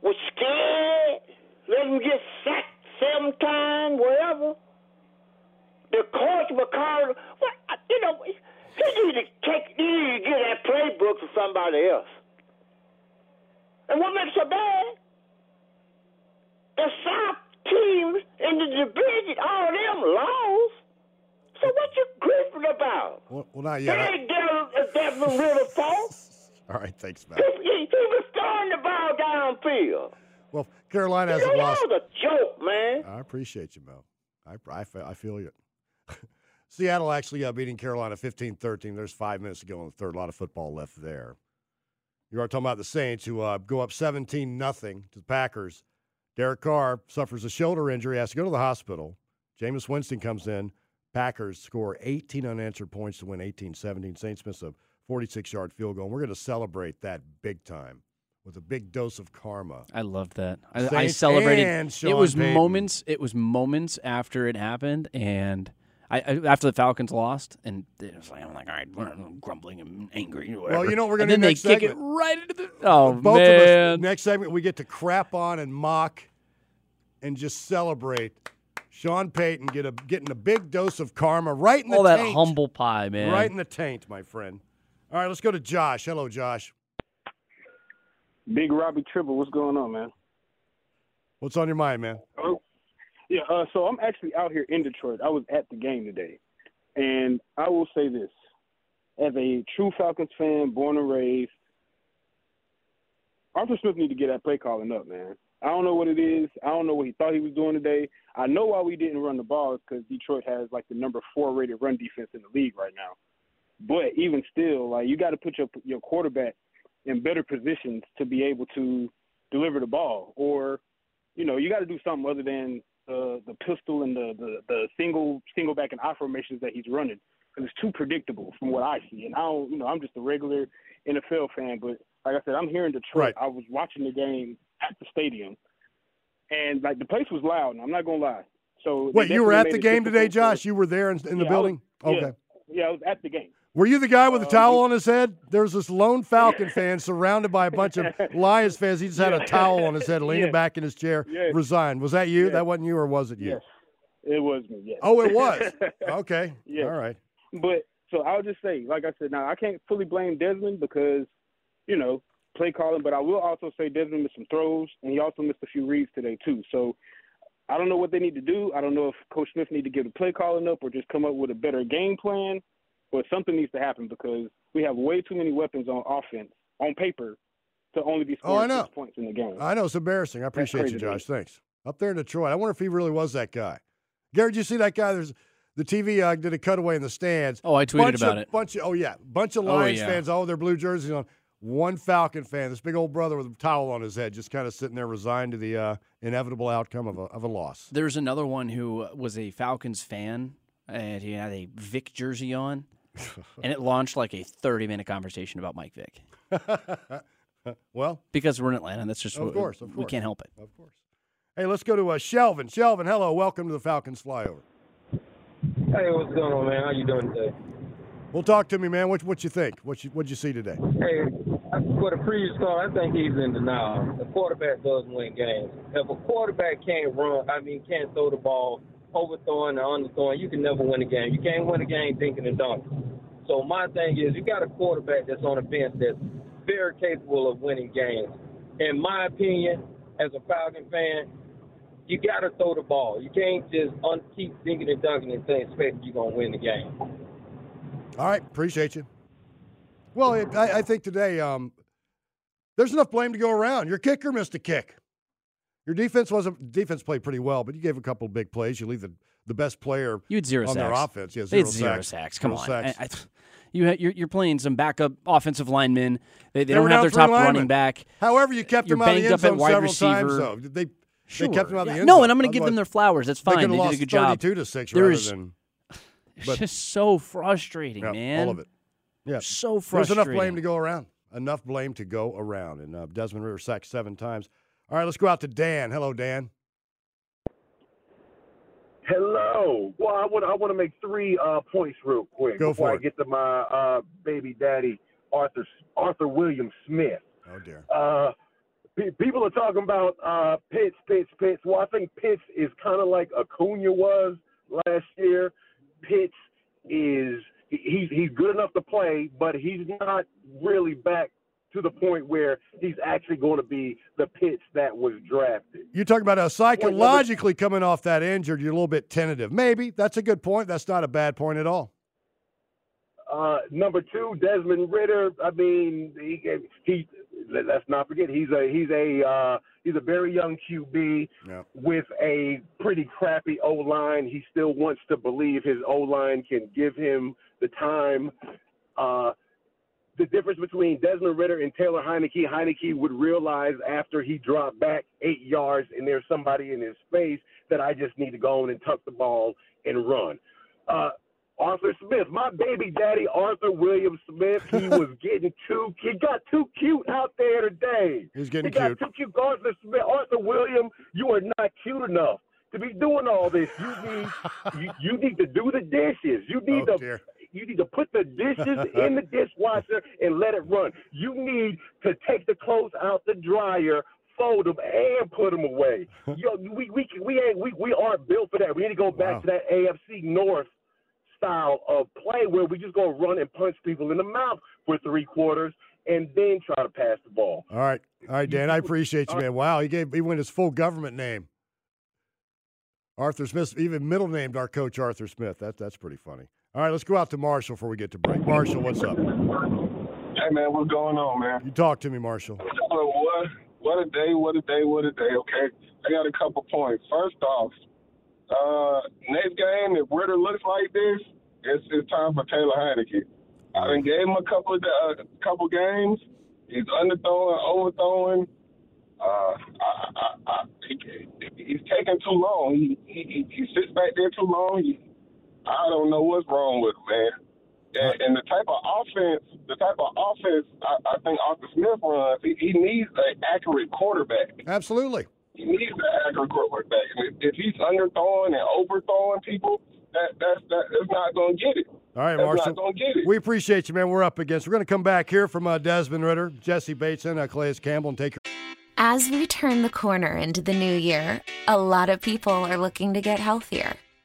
was scared. Let him get sacked seven times, whatever. The coach was called. What you know? He need to take. He need to get that playbook to somebody else. And what makes it bad? The South teams in the division, all of them lost. So what you grieving about? Well, well not They yet. I- ain't Devin, Devin Ridder fault. all right, thanks, Mel. He, he, he was throwing the ball downfield. Well, Carolina hasn't lost. that was a joke, man. I appreciate you, Mel. I, I, I feel you. Seattle actually uh, beating Carolina 15 13. There's five minutes to go in the third. A lot of football left there. You are talking about the Saints who uh, go up 17 nothing to the Packers. Derek Carr suffers a shoulder injury, has to go to the hospital. Jameis Winston comes in. Packers score 18 unanswered points to win 18 17. Saints miss a 46 yard field goal. And we're going to celebrate that big time with a big dose of karma. I loved that. I, I celebrated. it was Payton. moments. It was moments after it happened, and I, I after the Falcons lost, and it was like I'm like, all right, we're grumbling and angry. Or whatever. Well, you know what we're going to then do they next kick segment? it right into the. Oh Both man! of us, next segment, we get to crap on and mock and just celebrate Sean Payton get a, getting a big dose of karma right in the All that humble pie, man. Right in the taint, my friend. All right, let's go to Josh. Hello, Josh. Big Robbie Tribble, what's going on, man? What's on your mind, man? Oh, yeah. Uh, so I'm actually out here in Detroit. I was at the game today, and I will say this: as a true Falcons fan, born and raised, Arthur Smith need to get that play calling up, man. I don't know what it is. I don't know what he thought he was doing today. I know why we didn't run the ball is because Detroit has like the number four rated run defense in the league right now. But even still, like you got to put your your quarterback in better positions to be able to deliver the ball, or you know you got to do something other than the the pistol and the the, the single single back and I formations that he's running because it's too predictable from what I see. And I don't, you know, I'm just a regular NFL fan, but like I said, I'm here in Detroit. Right. I was watching the game at the stadium, and like the place was loud. And I'm not gonna lie. So Wait, you were at the game today, Josh? You were there in, in the Yeah, I building? was- okay. Yeah, yeah, I was at the game. Were you the guy with the Uh, towel on his head? There's this lone Falcon fan surrounded by a bunch of Lions fans. He just had a towel on his head, leaning Yeah. back in his chair, Yeah. resigned. Was that you? Yeah. That wasn't you, or was it you? Yes, it was me. Yes. Oh, it was. Okay. Yes. All right. But so I'll just say, like I said, now I can't fully blame Desmond because, you know, play calling, but I will also say Desmond missed some throws and he also missed a few reads today too. So I don't know what they need to do. I don't know if Coach Smith need to give the play calling up or just come up with a better game plan. But something needs to happen because we have way too many weapons on offense on paper to only be Oh, I scoring know. points in the game. I know it's embarrassing. I appreciate you, crazy to. Josh. Thanks. Up there in Detroit, I wonder if he really was that guy. Gary, did you see that guy? There's the TV uh, did a cutaway in the stands. Oh, I tweeted bunch about of, it. Bunch of oh yeah, bunch of Oh, Lions yeah. fans, all their blue jerseys on. One Falcon fan, this big old brother with a towel on his head, just kind of sitting there, resigned to the uh, inevitable outcome of a of a loss. There's another one who was a Falcons fan, and he had a Vic jersey on, and it launched like a 30 minute conversation about Mike Vick. well, because we're in Atlanta, that's just of what- course, of we can't help it. Of course. Hey, let's go to uh, Shelvin. Shelvin, hello, welcome to the Falcons flyover. Hey, what's going on, man? How you doing today? Well, talk to me, man. What what you think? What you what you see today? Hey, for the previous call, I think he's in denial. The quarterback does win games. If a quarterback can't run, I mean, can't throw the ball, overthrowing or underthrowing, you can never win a game. You can't win a game dinking and dunking. So my thing is, you got a quarterback that's on the bench that's very capable of winning games. In my opinion, as a Falcon fan, you got to throw the ball. You can't just un- keep dinking and dunking and think, expecting you're gonna win the game. All right, appreciate you. Well, it, I, I think today um, there's enough blame to go around. Your kicker missed a kick. Your defense wasn't defense played pretty well, but you gave a couple of big plays. You leave the, the best player You had zero on sacks. their offense. Yeah, They zero had zero sacks. sacks. Come Zero on. sacks. I- I- you had, you're, you're playing some backup offensive linemen. They, they, They don't have their top linemen. running back. However, you kept You're them out of the end up at zone wide several receiver. times. Though they Sure. they kept them out of the Yeah. end No, zone. and I'm going to give them their flowers. That's fine. They, could've did a good job. 32 to six There rather is- than. It's just so frustrating, Yeah, man. all of it. Yeah, So frustrating. There's enough blame to go around. Enough blame to go around. And uh, Desmond Ridder sacked seven times. All right, let's go out to Dan. Hello, Dan. Hello. Well, I want I want to make three uh, points real quick Go before for I get to my uh, baby daddy Arthur Arthur William Smith. Oh dear. Uh, pe- people are talking about uh, Pitts, Pitts, Pitts. Well, I think Pitts is kind of like Acuna was last year. Pitts is he's he's good enough to play, but he's not really back to the point where he's actually going to be the pitch that was drafted. You're talking about uh, psychologically coming off that injured. You're a little bit tentative. Maybe that's a good point. That's not a bad point at all. Uh, number two, Desmond Ridder. I mean, he he. let- Let's not forget he's a he's a uh, he's a very young QB Yeah. with a pretty crappy O line. He still wants to believe his O line can give him the time. Uh, the difference between Desmond Ridder and Taylor Heinicke, Heinicke would realize after he dropped back eight yards and there's somebody in his face that I just need to go on and tuck the ball and run. Uh, Arthur Smith, my baby daddy, Arthur William Smith, he was getting too, he got too cute out there today. He's getting he got cute. too cute. Arthur Smith, Arthur William, you are not cute enough to be doing all this. You need, you, you need to do the dishes. You need Oh, to, dear. You need to put the dishes in the dishwasher and let it run. You need to take the clothes out the dryer, fold them, and put them away. Yo, we we we ain't we, we aren't built for that. We need to go back Wow. to that AFC North style of play where we just go run and punch people in the mouth for three quarters and then try to pass the ball. All right, all right, Dan. I appreciate you, man. Wow, he gave he went his full government name. Arthur Smith, even middle named our coach Arthur Smith. That that's pretty funny. All right, let's go out to Marshall before we get to break. Marshall, what's up? Hey man, what's going on, man? You talk to me, Marshall. What? What a day! What a day! What a day! Okay, I got a couple points. First off, uh, next game, if Ridder looks like this, it's, it's time for Taylor Heinicke. I done gave him a couple of uh, couple games. He's underthrowing, overthrowing. Uh, I, I, I, he, he's taking too long. He, he he sits back there too long. He, I don't know what's wrong with him, man. And, and the type of offense, the type of offense I, I think Arthur Smith runs, he, he needs an accurate quarterback. Absolutely. He needs an accurate quarterback. And if, if he's underthrowing and overthrowing people, that that's that, that's not going to get it. All right, Marshall. not gonna get it. We appreciate you, man. We're up against. We're going to come back here from uh, Desmond Ridder, Jesse Bateson, uh, Calais Campbell, and take. As we turn the corner into the new year, a lot of people are looking to get healthier.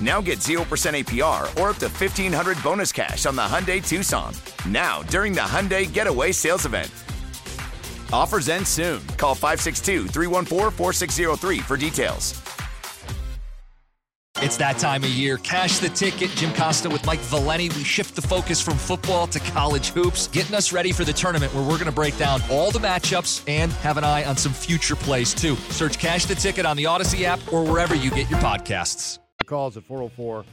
Now get 0% APR or up to 1500 bonus cash on the Hyundai Tucson. Now, during the Hyundai Getaway Sales Event. Offers end soon. Call 562 314 4603 for details. It's that time of year. Cash the ticket. Jim Costa with Mike Valenti. We shift the focus from football to college hoops, getting us ready for the tournament where we're going to break down all the matchups and have an eye on some future plays too. Search Cash the Ticket on the Odyssey app or wherever you get your podcasts. Calls at 404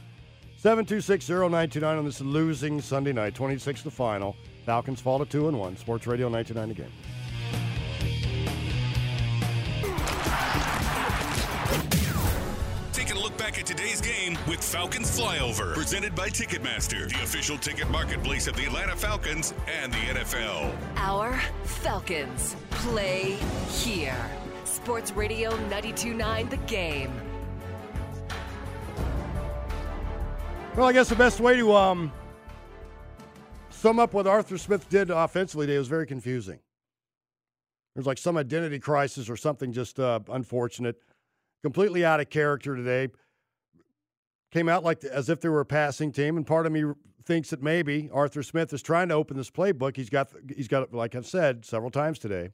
726 0929 on this losing Sunday night. 26 the final. Falcons fall to 2 and 1. Sports Radio 99 again. Taking a look back at today's game with Falcons Flyover, presented by Ticketmaster, the official ticket marketplace of the Atlanta Falcons and the NFL. Our Falcons play here. Sports Radio 929 The Game. Well, I guess the best way to um, sum up what Arthur Smith did offensively today was very confusing. There's like some identity crisis or something just uh, unfortunate. Completely out of character today. Came out like as if they were a passing team, and part of me thinks that maybe Arthur Smith is trying to open this playbook. He's got he's got like I've said several times today.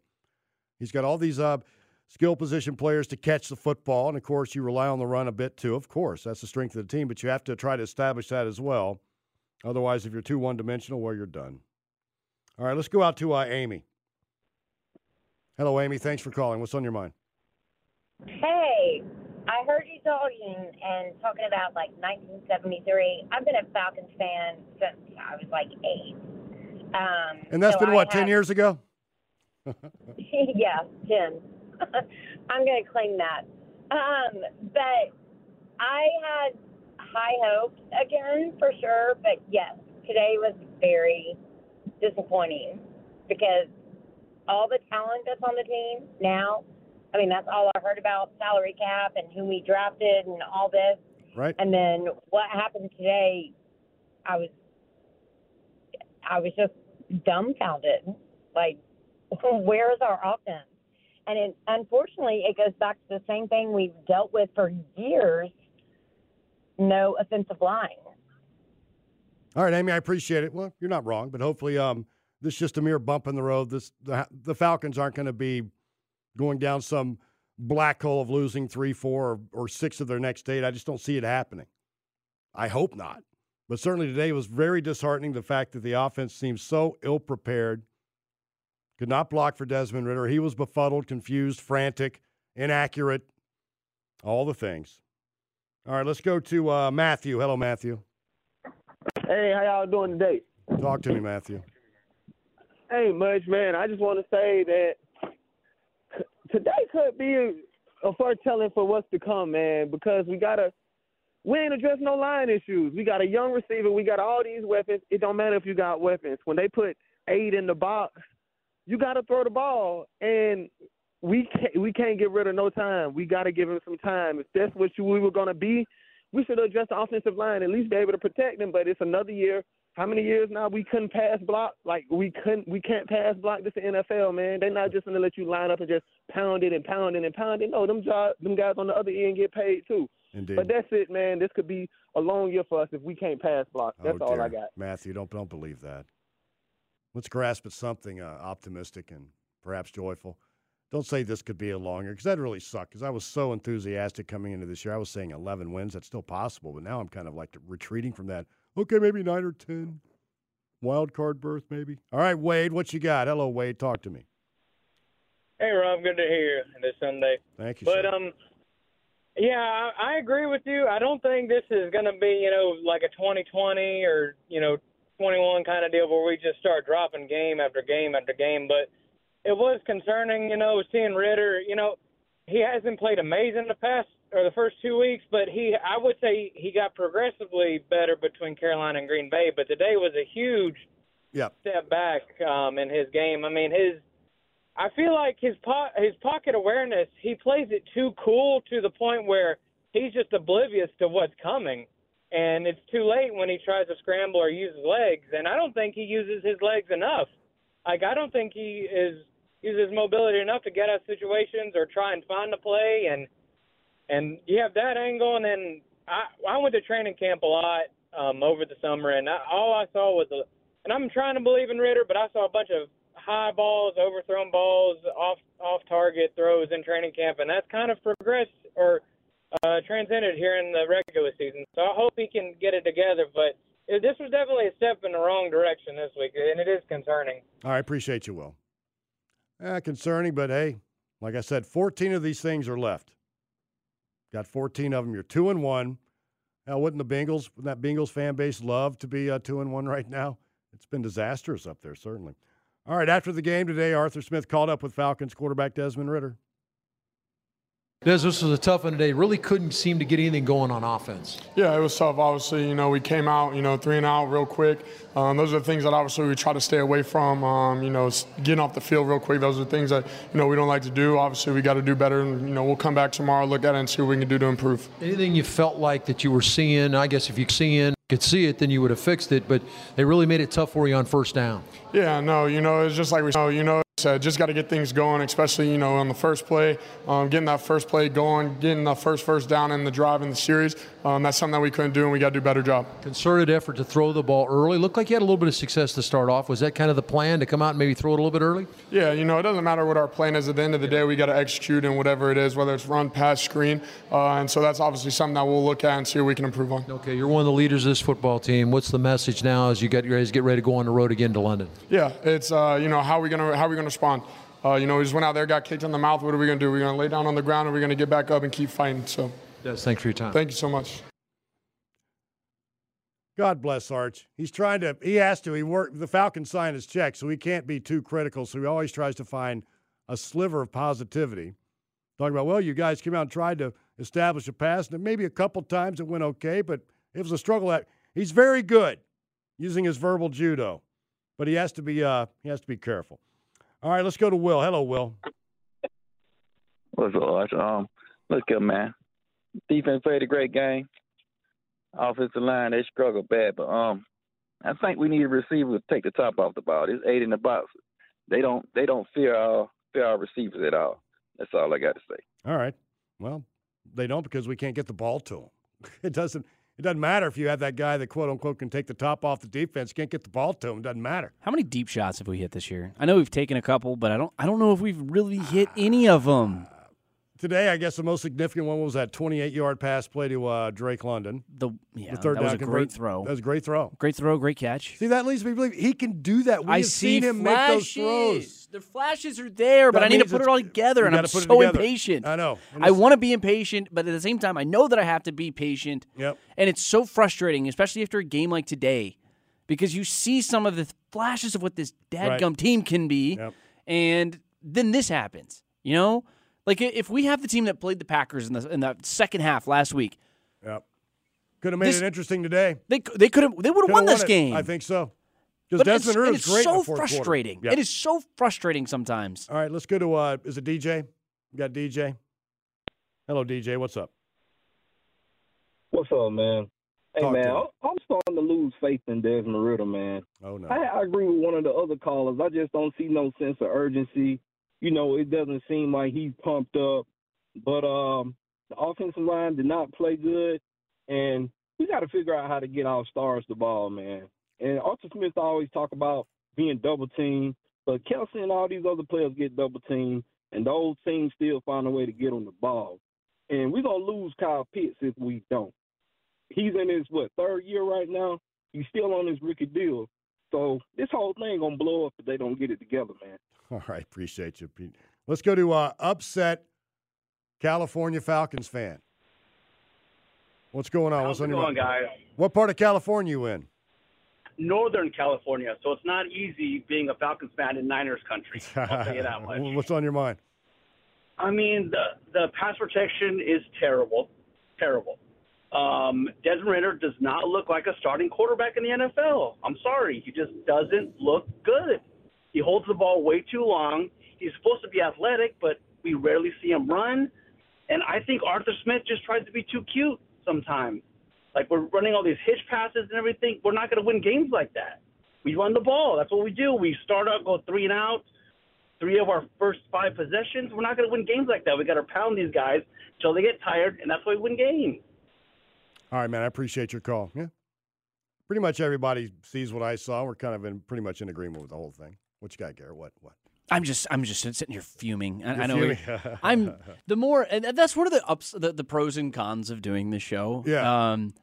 He's got all these uh, skill position players to catch the football. And of course, you rely on the run a bit too. Of course, that's the strength of the team, but you have to try to establish that as well. Otherwise, if you're too one dimensional, well, you're done. All right, let's go out to uh, Amy. Hello, Amy. Thanks for calling. What's on your mind? Hey, I heard you talking and talking about like 1973. I've been a Falcons fan since I was like eight. Um, And that's so been I what, 10 have- years ago? yeah, 10. I'm going to claim that. Um, but I had high hopes again for sure. But yes, today was very disappointing because all the talent that's on the team now, I mean, that's all I heard about salary cap and who we drafted and all this. Right. And then what happened today, I was, I was just dumbfounded. Like, where is our offense? And it, unfortunately, it goes back to the same thing we've dealt with for years. No offensive line. All right, Amy, I appreciate it. Well, you're not wrong, but hopefully um, this is just a mere bump in the road. This the, the Falcons aren't going to be going down some black hole of losing three, four, or, or six of their next eight. I just don't see it happening. I hope not. But certainly today was very disheartening. The fact that the offense seems so ill prepared, could not block for Desmond Ridder. He was befuddled, confused, frantic, inaccurate, all the things. All right, let's go to uh, Matthew. Hello, Matthew. Hey, how y'all doing today? Talk to me, Matthew. Hey, much man. I just want to say that today could be a, foretelling for what's to come, man. Because we gotta, we ain't addressing no line issues. We got a young receiver. We got all these weapons. It don't matter if you got weapons. When they put eight in the box, you gotta throw the ball, and we can't we can't get rid of no time. We gotta give him some time. If that's what you, we were gonna be, we should address the offensive line, at least be able to protect him. But it's another year. How many years now we couldn't pass block? Like we couldn't, we can't pass block. This is the NFL, man. They're not just gonna let you line up and just pound it and pound it and pound it. No, them job, them guys on the other end get paid too. Indeed. But that's it, man. This could be a long year for us if we can't pass block. Oh, that's Oh, all I got. Matthew, don't don't believe that. Let's grasp at something uh, optimistic and perhaps joyful. Don't say this could be a long year because that really sucked. Because I was so enthusiastic coming into this year. I was saying 11 wins. That's still possible, but now I'm kind of like retreating from that. Okay, maybe nine or 10. Wild card berth, maybe. All right, Wade, what you got? Hello, Wade. Talk to me. Hey, Rob, good to hear you this Sunday. Thank you. But sir. um, yeah, I, I agree with you. I don't think this is going to be, you know, like a 2020 or you know 21 kind of deal where we just start dropping game after game after game. But it was concerning, you know, seeing Ridder. You know, he hasn't played amazing the past or the first two weeks, but he, I would say, he got progressively better between Carolina and Green Bay. But today was a huge Yep. step back um, in his game. I mean, his I feel like his po- his pocket awareness, he plays it too cool to the point where he's just oblivious to what's coming. And it's too late when he tries to scramble or use his legs. And I don't think he uses his legs enough. Like I don't think he is uses mobility enough to get out of situations or try and find the play and and you have that angle and then I I went to training camp a lot um over the summer and I, all I saw was a and I'm trying to believe in Ridder, but I saw a bunch of high balls, overthrown balls, off off target throws in training camp, and that's kind of progressed or uh, transcended here in the regular season. So I hope he can get it together. But this was definitely a step in the wrong direction this week, and it is concerning. I appreciate you, Will. Eh, concerning, but hey, like I said, 14 of these things are left. Got 14 of them. You're two and one. Now, wouldn't the Bengals, wouldn't that Bengals fan base love to be uh, two and one right now? It's been disastrous up there, certainly. All right, after the game today, Arthur Smith called up with Falcons quarterback Desmond Ridder. Des, this was a tough one today. Really couldn't seem to get anything going on offense. Yeah, it was tough. Obviously, you know, we came out, you know, three and out real quick. Um, those are the things that obviously we try to stay away from. Um, you know, getting off the field real quick. Those are things that you know we don't like to do. Obviously, we got to do better. And you know, we'll come back tomorrow, look at it, and see what we can do to improve. Anything you felt like that you were seeing, I guess if you seeing, could see it, then you would have fixed it, but they really made it tough for you on first down. Yeah, no, you know, it's just like we, know, you know, said, just got to get things going, especially you know on the first play, um, getting that first play going, getting the first first down in the drive in the series. Um, that's something that we couldn't do, and we got to do a better job. Concerted effort to throw the ball early. Looked like you had a little bit of success to start off. Was that kind of the plan to come out and maybe throw it a little bit early? Yeah, you know it doesn't matter what our plan is. At the end of the day, we got to execute in whatever it is, whether it's run, pass, screen, uh, and so that's obviously something that we'll look at and see what we can improve on. Okay, you're one of the leaders of this football team. What's the message now as you get ready to get ready to go on the road again to London? Yeah, it's uh, you know how are we gonna how are we gonna respond? Uh, you know, we just went out there, got kicked in the mouth. What are we gonna do? We're gonna lay down on the ground, and we're gonna get back up and keep fighting. So, yes, thanks for your time. Thank you so much. God bless Arch. He's trying to. He has to. He worked. The Falcons signed his check, so he can't be too critical. So he always tries to find a sliver of positivity. Talking about, well, you guys came out and tried to establish a pass, and maybe a couple times it went okay, but it was a struggle. At he's very good using his verbal judo, but he has to be. Uh, he has to be careful. All right, let's go to Will. Hello, Will. What's up, Arch? Um, look up, man. Defense played a great game. Offensive line, they struggled bad, but um, I think we need a receiver to take the top off the ball. It's eight in the box. They don't they don't fear our fear our receivers at all. That's all I got to say. All right. Well, they don't because we can't get the ball to them. It doesn't. It doesn't matter if you have that guy that quote unquote can take the top off the defense. Can't get the ball to him. It doesn't matter. How many deep shots have we hit this year? I know we've taken a couple, but I don't. I don't know if we've really hit any of them. Today, I guess the most significant one was that 28-yard pass play to uh, Drake London. The yeah, the third that was a convert- great throw. That was a great throw. Great throw, great catch. See, that leads me to believe he can do that. We I have see seen him flashes. make those throws. The flashes are there, but I need to put it all together, and I'm gotta put it so impatient. I know. I want to be impatient, but at the same time, I know that I have to be patient. Yep. And it's so frustrating, especially after a game like today, because you see some of the flashes of what this dadgum Right. team can be, and then this happens. You know, like if we have the team that played the Packers in the in the second half last week, Yep. Could have made This- it interesting today. they they could have they would have Could've won this it. game. I think so. Because But it's, Desmond and Ridder's it's great in so the frustrating. Yeah. It is so frustrating sometimes. All right, let's go to uh is it DJ? We got DJ. Hello, DJ. What's up? What's up, man? Hey, Talk man. I'm- I'm starting to lose faith in Desmond Ridder, man. Oh no. I, I agree with one of the other callers. I just don't see no sense of urgency. You know, it doesn't seem like he's pumped up. But um, the offensive line did not play good, and we got to figure out how to get our stars the ball, man. And Arthur Smith always talk about being double teamed, but Kelce and all these other players get double teamed, and those teams still find a way to get on the ball. And we're gonna lose Kyle Pitts if we don't. He's in his what third year right now. He's still on his rookie deal. So this whole thing gonna blow up if they don't get it together, man. All right, appreciate you, Pete. Let's go to uh, upset California Falcons fan. What's going on? What's on it your mind? guys? What part of California you in? Northern California, so it's not easy being a Falcons fan in Niners country. I'll tell you that much. What's on your mind? I mean, the the pass protection is terrible, terrible. Um, Desmond Ridder does not look like a starting quarterback in the NFL. I'm sorry, he just doesn't look good. He holds the ball way too long. He's supposed to be athletic, but we rarely see him run. And I think Arthur Smith just tries to be too cute sometimes. Like we're running all these hitch passes and everything. We're not going to win games like that. We run the ball. That's what we do. We start out, go three and out, three of our first five possessions. We're not going to win games like that. We got to pound these guys until they get tired, and that's why we win games. All right, man. I appreciate your call. Yeah. Pretty much everybody sees what I saw. We're kind of in pretty much in agreement with the whole thing. What you got, Garrett? What? What? I'm just I'm just sitting here fuming. I, I know fuming. I'm the more and that's one of the ups the, the pros and cons of doing this show. Yeah. Um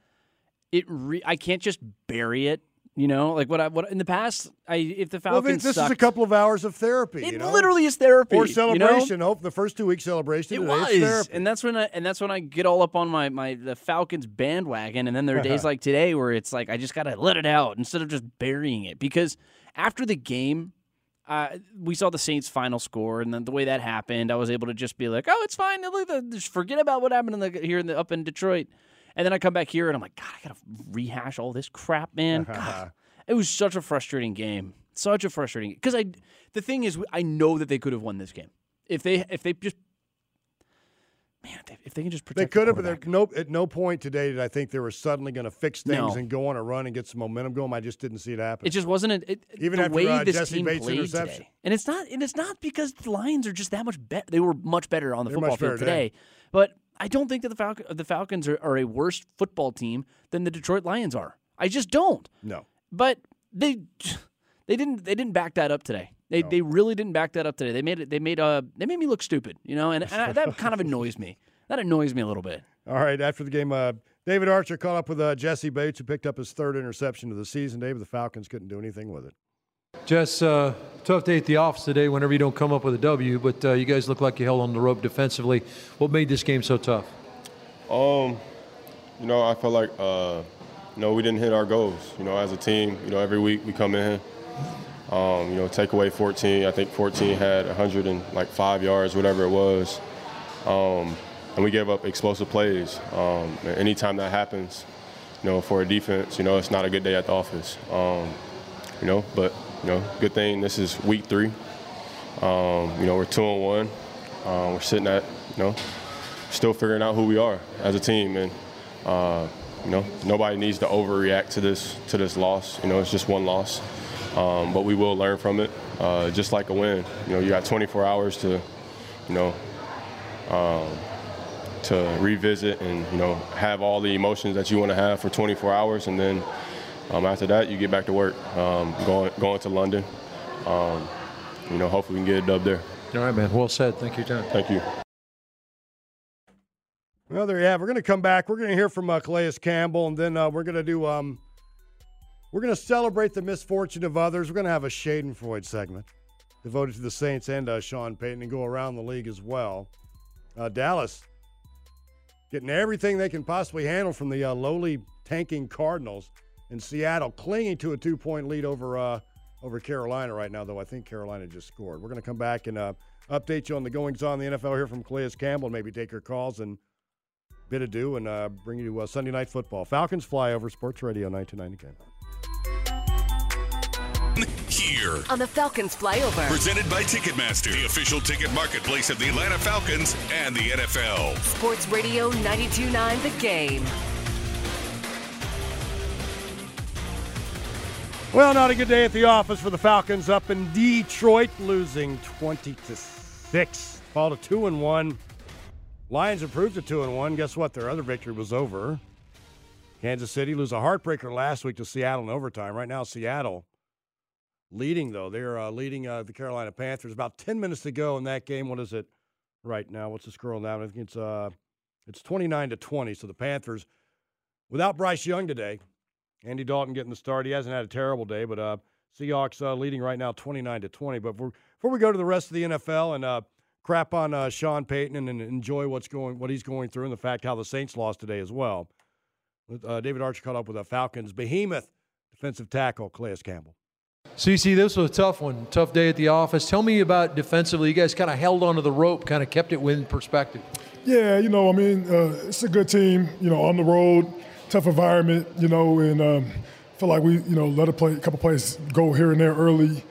it re- I can't just bury it, you know? Like what I what in the past I if the Well, Falcons this is a couple of hours of therapy. It you know? literally is therapy, Or you know? celebration. Hope the first two weeks celebration. It was, and that's when I and that's when I get all up on my my the Falcons bandwagon, and then there are days like today where it's like I just gotta let it out instead of just burying it because after the game, uh, we saw the Saints' final score, and then the way that happened, I was able to just be like, oh, it's fine, just forget about what happened in the here in the up in Detroit, and then I come back here and I'm like, God, I gotta rehash all this crap, man. God, it was such a frustrating game, such a frustrating because I the thing is I know that they could have won this game. If they if they just man, if- if they can just They protect, the could have, but there- no, at no point today did I think they were suddenly going to fix things No. and go on a run and get some momentum going. I just didn't see it happen. It just wasn't a, it, Even the after, way uh, this Jessie team Bates' played today. And it's not and it's not because the Lions are just that much better. They were much better on the They're football field today. today. But I don't think that the Falcon, the Falcons are, are a worse football team than the Detroit Lions are. I just don't. No. But they they didn't they didn't back that up today. They they really didn't back that up today. They made it they made uh they made me look stupid, you know, and, and I, that kind of annoys me. That annoys me a little bit. All right, after the game, uh, David Archer caught up with uh, Jessie Bates, who picked up his third interception of the season. David, the Falcons couldn't do anything with it. Jess, uh, tough day at the office today whenever you don't come up with a W, but uh, you guys look like you held on the rope defensively. What made this game so tough? Um, you know, I felt like, uh, you know, we didn't hit our goals. You know, as a team, you know, every week we come in here, um, you know, take away 14. I think 14 had 100 and like five yards, whatever it was. Um, and we gave up explosive plays. Um, anytime that happens, you know, for a defense, you know, it's not a good day at the office. Um, you know, but you know, good thing this is week three. Um, you know, we're two and one. Um, we're sitting at, you know, still figuring out who we are as a team, and uh, you know, nobody needs to overreact to this to this loss. You know, it's just one loss, um, but we will learn from it, uh, just like a win. You know, you got 24 hours to, you know, um, to revisit and you know have all the emotions that you want to have for 24 hours, and then um, after that you get back to work, um, going going to London. Um, you know, hopefully we can get a dub there. All right, man. Well said. Thank you, Tom. Thank you. Well, there you have. it. We're going to come back. We're going to hear from uh, Calais Campbell, and then uh, we're going to do. Um, we're going to celebrate the misfortune of others. We're going to have a Schadenfreude segment devoted to the Saints and uh, Sean Payton, and go around the league as well. Uh, Dallas getting everything they can possibly handle from the uh, lowly tanking Cardinals, and Seattle clinging to a two-point lead over uh, over Carolina right now. Though I think Carolina just scored. We're going to come back and uh, update you on the goings on in the NFL here from Calais Campbell, and maybe take your calls and bid adieu and uh, bring you to Sunday Night Football. Falcons flyover, Sports Radio 929 Here. On the Falcons flyover. Presented by Ticketmaster, the official ticket marketplace of the Atlanta Falcons and the NFL. Sports Radio 929 The Game. Well, not a good day at the office for the Falcons up in Detroit, losing 20 to 6. Fall to 2 and 1. Lions improved to 2 and 1. Guess what? Their other victory was over. Kansas City lose a heartbreaker last week to Seattle in overtime. Right now, Seattle leading, though. They're uh, leading uh, the Carolina Panthers. About 10 minutes to go in that game. What is it right now? What's the score now? I think it's, uh, it's 29 to 20. So the Panthers, without Bryce Young today, Andy Dalton getting the start. He hasn't had a terrible day, but uh, Seahawks uh, leading right now 29 to 20. But before, we go to the rest of the NFL and uh, crap on uh, Sean Payton and, and enjoy what's going, what he's going through, and the fact how the Saints lost today as well. Uh, David Archer caught up with a Falcons behemoth defensive tackle, Calais Campbell. CC, this was a tough one. Tough day at the office. Tell me about defensively. You guys kind of held onto the rope, kind of kept it within perspective. Yeah, you know, I mean, uh, it's a good team. You know, on the road, tough environment. You know, and um, feel like we, you know, let a play, a couple plays go here and there early,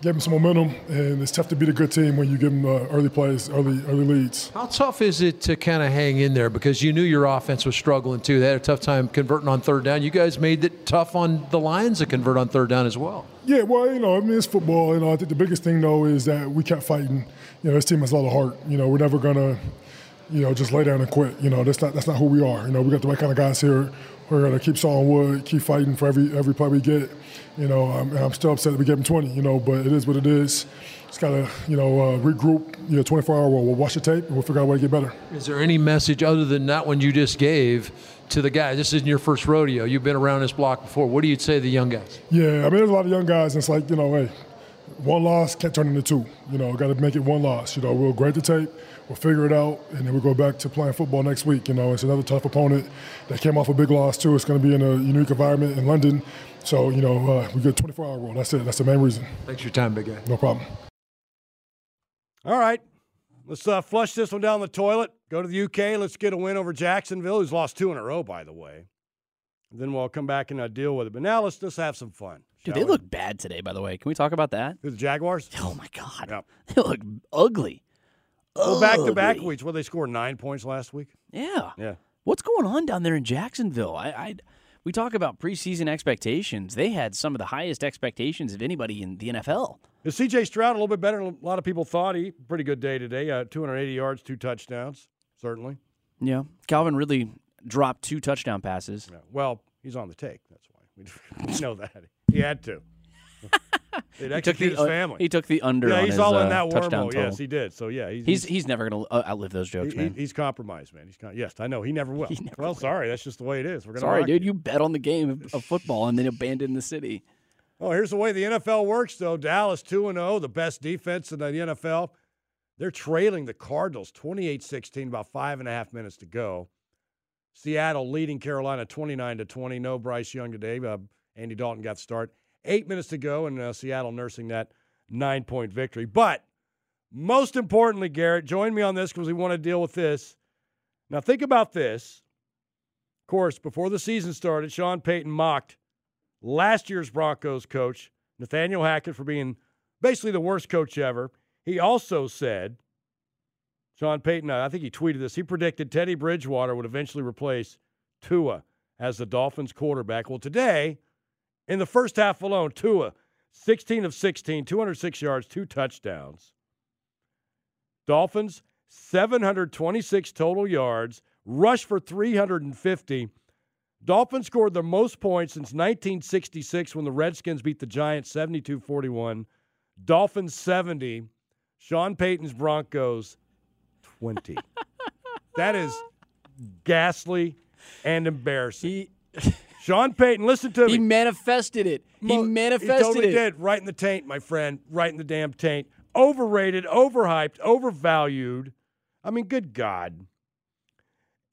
give them some momentum, and it's tough to beat a good team when you give them uh, early plays, early early leads. How tough is it to kind of hang in there because you knew your offense was struggling too? They had a tough time converting on third down. You guys made it tough on the Lions to convert on third down as well. Yeah, well, you know, I mean, it's football. You know, I think the biggest thing though is that we kept fighting. You know, this team has a lot of heart. You know, we're never gonna, you know, just lay down and quit. You know, that's not that's not who we are. You know, we got the right kind of guys here. We're gonna keep sawing wood, keep fighting for every every play we get. You know, I'm, I'm still upset that we gave them 20. You know, but it is what it is. Just gotta, you know, uh, regroup. You know, 24 hour. We'll, we'll watch the tape and we'll figure out a way to get better. Is there any message other than that one you just gave to the guys? This isn't your first rodeo. You've been around this block before. What do you say to the young guys? Yeah, I mean, there's a lot of young guys. And it's like, you know, hey, one loss can't turn into two. You know, got to make it one loss. You know, we'll grade the tape, we'll figure it out, and then we'll go back to playing football next week. You know, it's another tough opponent that came off a big loss too. It's going to be in a unique environment in London. So, you know, uh, we get 24 hour rule. That's it. That's the main reason. Thanks for your time, big guy. No problem. All right. Let's uh, flush this one down the toilet. Go to the UK. Let's get a win over Jacksonville, who's lost two in a row, by the way. And then we'll come back and uh, deal with it. But now let's just have some fun. Dude, they we? look bad today, by the way. Can we talk about that? The Jaguars? Oh, my God. They look ugly. Well, back to back weeks. Well, they scored nine points last week. Yeah. Yeah. What's going on down there in Jacksonville? I, I we talk about preseason expectations. They had some of the highest expectations of anybody in the NFL. Is C.J. Stroud a little bit better than a lot of people thought? He pretty good day today. Uh, 280 yards, two touchdowns, certainly. Yeah. Calvin Ridley dropped two touchdown passes. Yeah. Well, he's on the take. That's why we know that he had to. It He took the his uh, family. He took the under. Yeah, on he's his, all in uh, that touchdown wormhole. Yes, he did. So yeah, he's He's he's never going to outlive those jokes, he- man. he's compromised, man. He's con- yes, I know he never will. well, sorry, that's just the way it is. We're gonna Sorry, dude. it. You bet on the game of, of football and then abandon the city. Oh, here's the way the NFL works, though. Dallas 2 and 0, the best defense in the NFL. They're trailing the Cardinals 28 16, about five and a half minutes to go. Seattle leading Carolina 29 to 20. No Bryce Young today. Uh, Andy Dalton got the start. Eight minutes to go, and uh, Seattle nursing that nine point victory. But most importantly, Garrett, join me on this because we want to deal with this. Now, think about this. Of course, before the season started, Sean Payton mocked last year's Broncos coach, Nathaniel Hackett, for being basically the worst coach ever. He also said, Sean Payton, I think he tweeted this, he predicted Teddy Bridgewater would eventually replace Tua as the Dolphins quarterback. Well, today, in the first half alone, Tua, 16 of 16, 206 yards, two touchdowns. Dolphins, 726 total yards, rush for 350. Dolphins scored the most points since 1966 when the Redskins beat the Giants 72 41. Dolphins 70. Sean Payton's Broncos 20. that is ghastly and embarrassing. Sean Payton, listen to me. He manifested it. He manifested He totally it. did. Right in the taint, my friend. Right in the damn taint. Overrated, overhyped, overvalued. I mean, good God.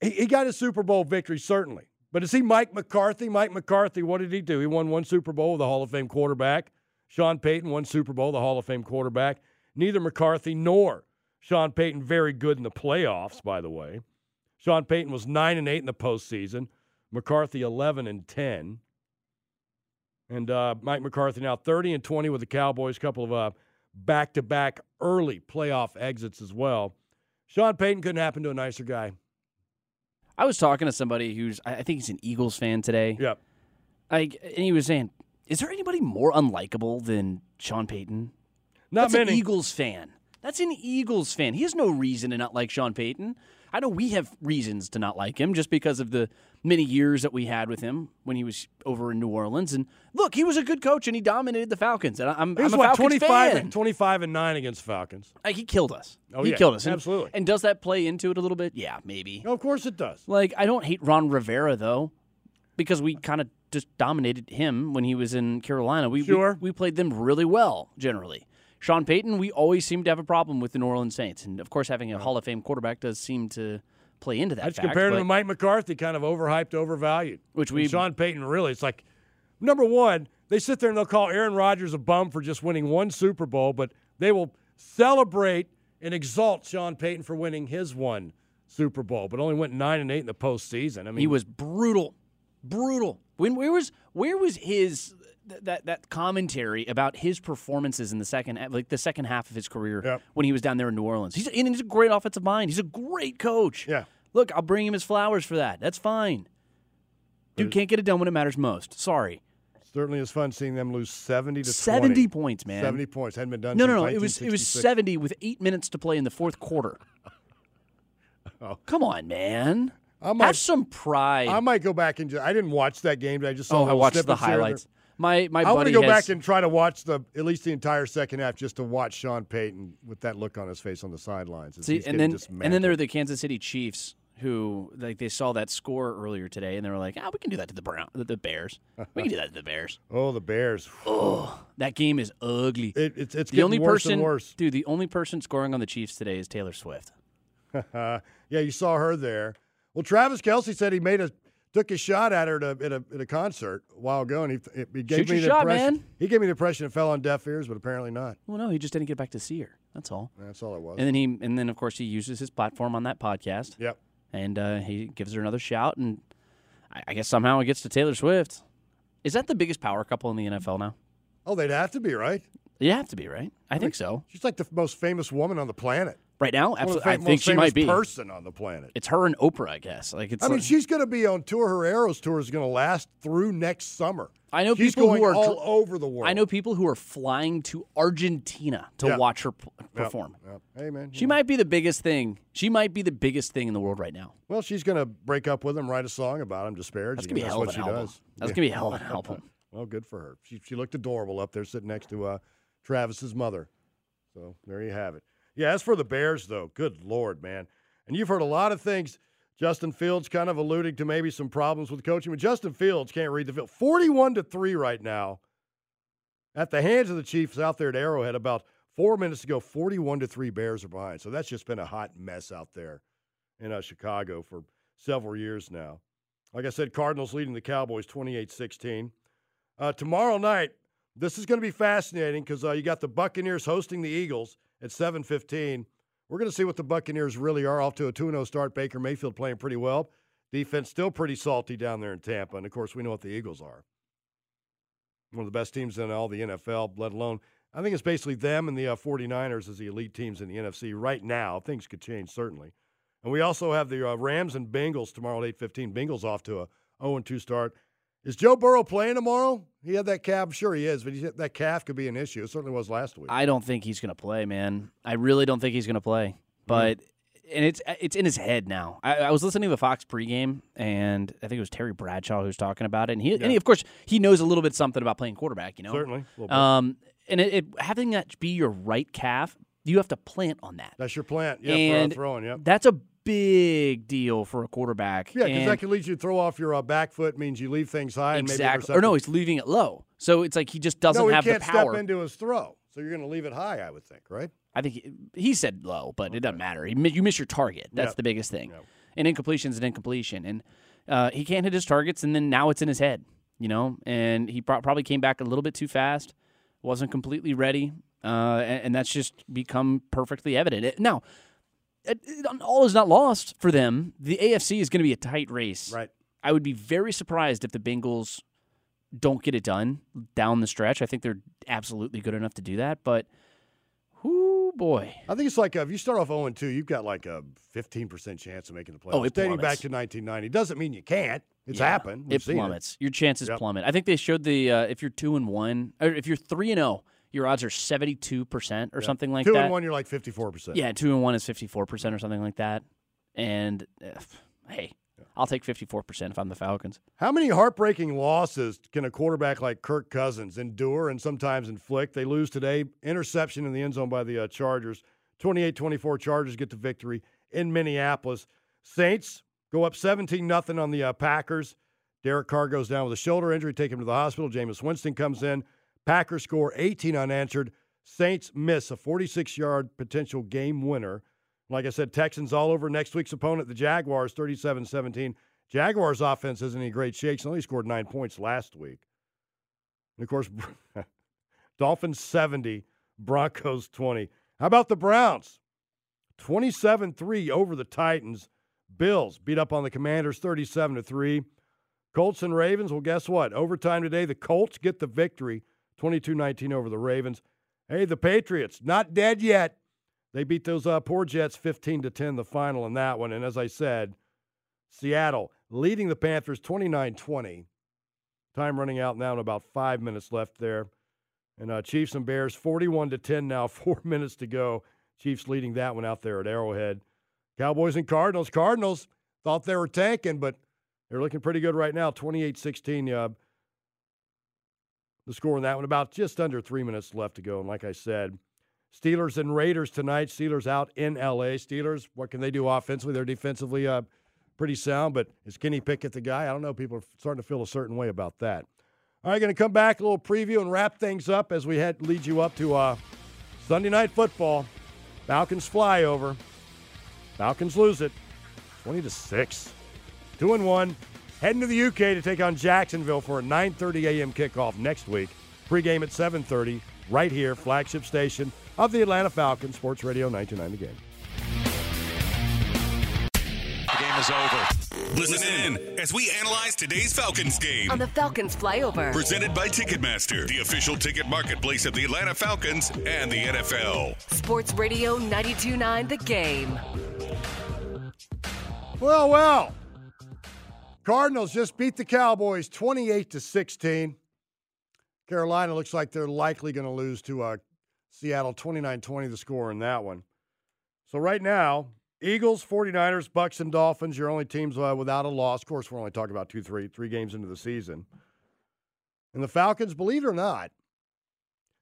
He, he got a Super Bowl victory, certainly. But is he Mike McCarthy? Mike McCarthy, what did he do? He won one Super Bowl with a Hall of Fame quarterback. Sean Payton won Super Bowl, with the Hall of Fame quarterback. Neither McCarthy nor Sean Payton very good in the playoffs, by the way. Sean Payton was 9 and 8 in the postseason. McCarthy 11 and 10. And uh, Mike McCarthy now 30 and 20 with the Cowboys, a couple of uh, back-to-back early playoff exits as well. Sean Payton couldn't happen to a nicer guy. I was talking to somebody who's I I think he's an Eagles fan today. Yep. Like, and he was saying, "Is there anybody more unlikable than Sean Payton?" Not That's many. an Eagles fan. That's an Eagles fan. He has no reason to not like Sean Payton. I know we have reasons to not like him just because of the many years that we had with him when he was over in New Orleans. And look, he was a good coach and he dominated the Falcons. And I'm, He was I'm a what, Falcons 25 fan. and 25 and 9 against Falcons. Like, he killed us. Oh, he yeah, killed us. Absolutely. And does that play into it a little bit? Yeah, maybe. of course it does. Like, I don't hate Ron Rivera though, because we kind of just dominated him when he was in Carolina. We, we- Sure. we played them really well generally. Sean Payton, we always seem to have a problem with the New Orleans Saints, and of course, having a Hall of Fame quarterback does seem to play into that. That's fact, compared to Mike McCarthy, kind of overhyped, overvalued. Which And we- Sean Payton really, it's like number one, they sit there and they'll call Aaron Rodgers a bum for just winning one Super Bowl, but they will celebrate and exalt Sean Payton for winning his one Super Bowl, but only went nine and eight in the postseason. I mean, he was brutal, brutal. When where was where was his th- that that commentary about his performances in the second eh, like the second half of his career when he was down there in New Orleans? He's and he's a great offensive mind. He's a great coach. Yeah. Look, I'll bring him his flowers for that. That's fine. Dude can't get it done when it matters most. Sorry. certainly is fun seeing them lose seventy to 70 20. points, man. Seventy points hadn't been done. No, no, no. It was it was 70 with 8 minutes to play in the fourth quarter. Oh. Come on, man. I might- Have some pride. I might go back and ju- I didn't watch that game, but I just saw. Oh, I watched the highlights. My my I want to go has- back and try to watch the at least the entire second half just to watch Sean Payton with that look on his face on the sidelines. See, and then and then there are the Kansas City Chiefs who like they saw that score earlier today and they were like, "Ah, we can do that to the Brown, the, Bears. We can do that to the Bears." oh the Bears. Oh, that game is ugly. It, it's it's the getting only worse person, and worse. dude. The only person scoring on the Chiefs today is Taylor Swift. yeah, you saw her there. Well, Travis Kelce said he made a took a shot at her at a, at a, at a concert a while ago, and he, he gave Shoot me the shot, impression. man. He gave me the impression it fell on deaf ears, but apparently not. Well, no, he just didn't get back to see her. That's all. That's all it was. And then he and then of course he uses his platform on that podcast. Yep. And uh, he gives her another shout, and I, I guess somehow it gets to Taylor Swift. Is that the biggest power couple in the NFL now? Oh, they'd have to be, right? You have to be, right? I think so. She's like the most famous woman on the planet. Right now, One of the absolutely. I think she might be. person on the planet. It's her and Oprah, I guess. Like it's. I mean, she's going to be on tour. Her Eras tour is going to last through next summer. I know she's people going who are all over the world. I know people who are flying to Argentina to Yeah. watch her p- Yep, perform. yep. Hey, man. She might be the biggest thing. She might be the biggest thing in the world right now. Well, she's going to break up with him, write a song about him, disparaging That's gonna be him. hell of an album. does. That's gonna be a hell of an album. well, good for her. She she looked adorable up there, sitting next to uh, Travis's mother. So there you have it. Yeah, as for the Bears, though, good lord, man. And you've heard a lot of things. Justin Fields kind of alluding to maybe some problems with coaching, but Justin Fields can't read the field. Forty-one to three right now, at the hands of the Chiefs out there at Arrowhead. About four minutes ago, forty-one to three Bears are behind. So that's just been a hot mess out there in uh, Chicago for several years now. Like I said, Cardinals leading the Cowboys 28 16. Uh, tomorrow night, this is going to be fascinating because uh, you got the Buccaneers hosting the Eagles at 7:15. We're going to see what the Buccaneers really are. Off to a 2-0 start. Baker Mayfield playing pretty well. Defense still pretty salty down there in Tampa, and of course we know what the Eagles are. One of the best teams in all the NFL, let alone I think it's basically them and the uh, 49ers as the elite teams in the NFC right now. Things could change certainly. And we also have the uh, Rams and Bengals tomorrow at 8:15. Bengals off to a 0-2 start. Is Joe Burrow playing tomorrow? He had that calf. Sure, he is, but he, that calf could be an issue. It certainly was last week. I don't think he's going to play, man. I really don't think he's going to play. But and it's it's in his head now. I, I was listening to the Fox pregame, and I think it was Terry Bradshaw who was talking about it. And he, and he, of course, he knows a little bit something about playing quarterback. You know, Certainly, a little bit. Um, and it, it, having that be your right calf, you have to plant on that. That's your plant. Yeah, and throw, throwing. Yeah. that's a big deal for a quarterback. Yeah, because that can lead you to throw off your uh, back foot. Means you leave things high. And maybe exactly. Or no, he's leaving it low. So it's like he just doesn't no, he have can't the power. step into his throw. So you're going to leave it high, I would think, right? I think he, he said low, but it doesn't matter. He, you miss your target. That's Yep. the biggest thing. An incompletion is an incompletion, and uh, he can't hit his targets. And then now it's in his head, you know. And he pro- probably came back a little bit too fast, wasn't completely ready, uh, and, and that's just become perfectly evident. It- now, all is not lost for them. The AFC is going to be a tight race. Right. I would be very surprised if the Bengals don't get it done down the stretch. I think they're absolutely good enough to do that, but. Whoo boy. I think it's like uh, if you start off 0 2, you've got like a 15% chance of making the playoffs. Oh, it Dating back to 1990. Doesn't mean you can't. It's Yeah, happened. We've It plummets. Your chances Yep. plummet. I think they showed the uh, if you're two and one, or if you're three and zero, your odds are seventy two percent or Yeah. something like Two that. and one, you're like 54%. Yeah, two and one is fifty four percent or something like that. And uh, hey, I'll take fifty four percent if I'm the Falcons. How many heartbreaking losses can a quarterback like Kirk Cousins endure and sometimes inflict? They lose today. Interception in the end zone by the uh, Chargers. 28 24 Chargers get the victory in Minneapolis. Saints go up 17 0 on the uh, Packers. Derek Carr goes down with a shoulder injury, take him to the hospital. Jameis Winston comes in. Packers score 18 unanswered. Saints miss a 46 yard potential game winner. Like I said, Texans all over next week's opponent, the Jaguars, 37 17. Jaguars' offense isn't in great shape. Only scored nine points last week. And of course, Dolphins 70, Broncos 20. How about the Browns? 27 3 over the Titans. Bills beat up on the Commanders 37 3. Colts and Ravens, well, guess what? Overtime today, the Colts get the victory 22 19 over the Ravens. Hey, the Patriots, not dead yet. They beat those uh, poor Jets 15 to 10 the final in that one. And as I said, Seattle leading the Panthers 29 20. Time running out now and about five minutes left there. And uh, Chiefs and Bears 41 to 10 now, four minutes to go. Chiefs leading that one out there at Arrowhead. Cowboys and Cardinals. Cardinals thought they were tanking, but they're looking pretty good right now. 28 16. Uh, the score in that one, about just under three minutes left to go. And like I said, Steelers and Raiders tonight. Steelers out in LA. Steelers, what can they do offensively? They're defensively uh, pretty sound, but is Kenny Pickett the guy? I don't know. People are starting to feel a certain way about that. All right, going to come back a little preview and wrap things up as we head lead you up to uh, Sunday night football. Falcons fly over. Falcons lose it, twenty to six. Two and one. Heading to the UK to take on Jacksonville for a 9:30 a.m. kickoff next week. Pregame at 7:30 right here, flagship station of the Atlanta Falcons, Sports Radio 929 The Game. The game is over. Listen in as we analyze today's Falcons game. On the Falcons flyover. Presented by Ticketmaster, the official ticket marketplace of the Atlanta Falcons and the NFL. Sports Radio 929 The Game. Well, well. Cardinals just beat the Cowboys 28 to 16. Carolina looks like they're likely going to lose to uh, Seattle 29-20 the score in that one. So right now, Eagles, 49ers, Bucs, and Dolphins, your only teams uh, without a loss. Of course, we're only talking about two, three, three games into the season. And the Falcons, believe it or not,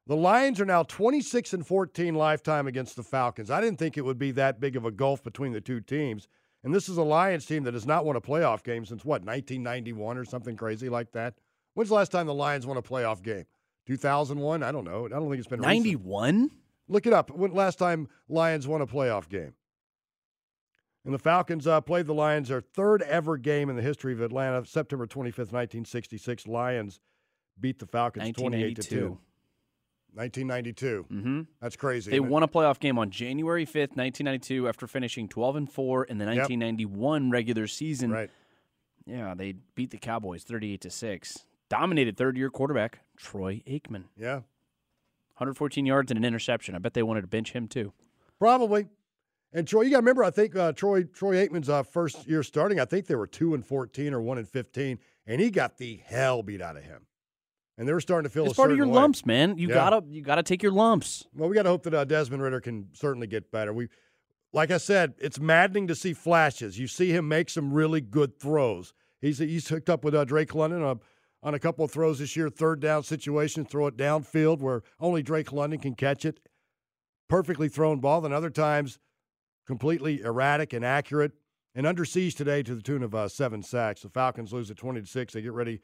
the Lions are now 26 and 14 lifetime against the Falcons. I didn't think it would be that big of a gulf between the two teams. And this is a Lions team that has not won a playoff game since what, 1991 or something crazy like that? When's the last time the Lions won a playoff game? 2001? I don't know. I don't think it's been 91. Look it up. When last time Lions won a playoff game? And the Falcons uh, played the Lions their third ever game in the history of Atlanta. September 25th, 1966. Lions beat the Falcons 28 to 2. 1992. Mm-hmm. That's crazy. They won a playoff game on January 5th, 1992, after finishing 12 and 4 in the 1991 regular season. Right. Yeah, they beat the Cowboys 38 to 6. Dominated third year quarterback Troy Aikman. Yeah. 114 yards and an interception. I bet they wanted to bench him too. Probably. And Troy, you got to remember, I think uh, Troy Troy Aikman's uh, first year starting, I think they were two and fourteen or one and fifteen, and he got the hell beat out of him. And they were starting to feel It's a part of your way. lumps, man. You Yeah. gotta you gotta take your lumps. Well, we got to hope that uh, Desmond Ridder can certainly get better. We, like I said, it's maddening to see flashes. You see him make some really good throws. He's he's hooked up with uh, Drake London on, on a couple of throws this year, third down situations, throw it downfield where only Drake London can catch it. Perfectly thrown ball. Then other times, completely erratic and accurate. And under siege today to the tune of uh, seven sacks. The Falcons lose at twenty to six. They get ready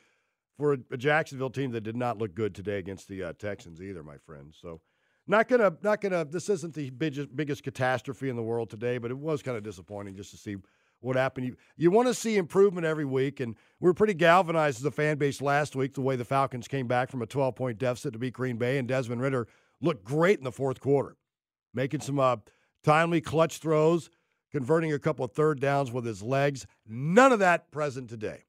for a, a Jacksonville team that did not look good today against the uh, Texans either, my friends. So not gonna not gonna. This isn't the biggest biggest catastrophe in the world today, but it was kind of disappointing just to see what happened. You you want to see improvement every week, and we are pretty galvanized as a fan base last week. The way the Falcons came back from a 12 point deficit to beat Green Bay, and Desmond Ridder looked great in the fourth quarter, making some uh, timely clutch throws, converting a couple of third downs with his legs. None of that present today.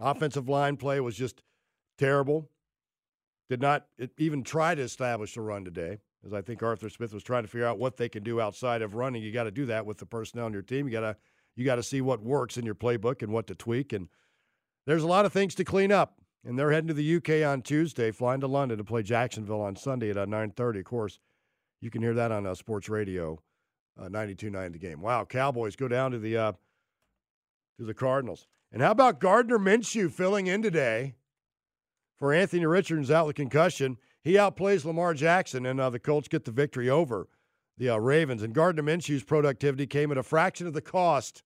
Offensive line play was just terrible. Did not even try to establish a run today, as I think Arthur Smith was trying to figure out what they can do outside of running. You got to do that with the personnel on your team. You got to you got to see what works in your playbook and what to tweak. And there's a lot of things to clean up. And they're heading to the UK on Tuesday, flying to London to play Jacksonville on Sunday at uh, 9:30. Of course, you can hear that on uh, Sports Radio, uh, 92.9 The Game. Wow, Cowboys go down to the uh, to the Cardinals. And how about Gardner Minshew filling in today for Anthony Richards out with concussion? He outplays Lamar Jackson, and uh, the Colts get the victory over the uh, Ravens. And Gardner Minshew's productivity came at a fraction of the cost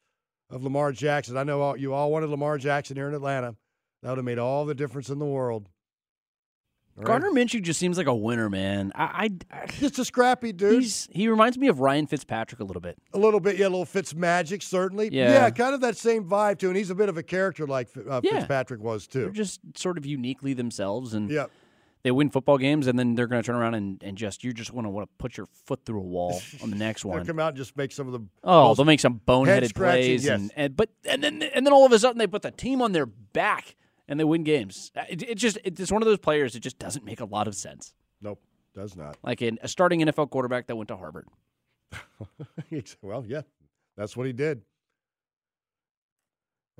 of Lamar Jackson. I know all, you all wanted Lamar Jackson here in Atlanta. That would have made all the difference in the world. Right? Gardner Minshew just seems like a winner, man. I, I just a scrappy dude. He's, he reminds me of Ryan Fitzpatrick a little bit. A little bit, yeah, a little Fitz magic, certainly. Yeah. kind of that same vibe too. And he's a bit of a character like uh, Yeah. Fitzpatrick was too. They're just sort of uniquely themselves, and yeah. they win football games, and then they're going to turn around and, and just you just want to want to put your foot through a wall on the next one. They'll come out and just make some of the Oh, they'll make some boneheaded plays, yes. and, and but and then and then all of a sudden they put the team on their back and they win games. Uh, It, it just it's one of those players. It just doesn't make a lot of sense. Nope, does not. Like in a starting NFL quarterback that went to Harvard. well, yeah, that's what he did.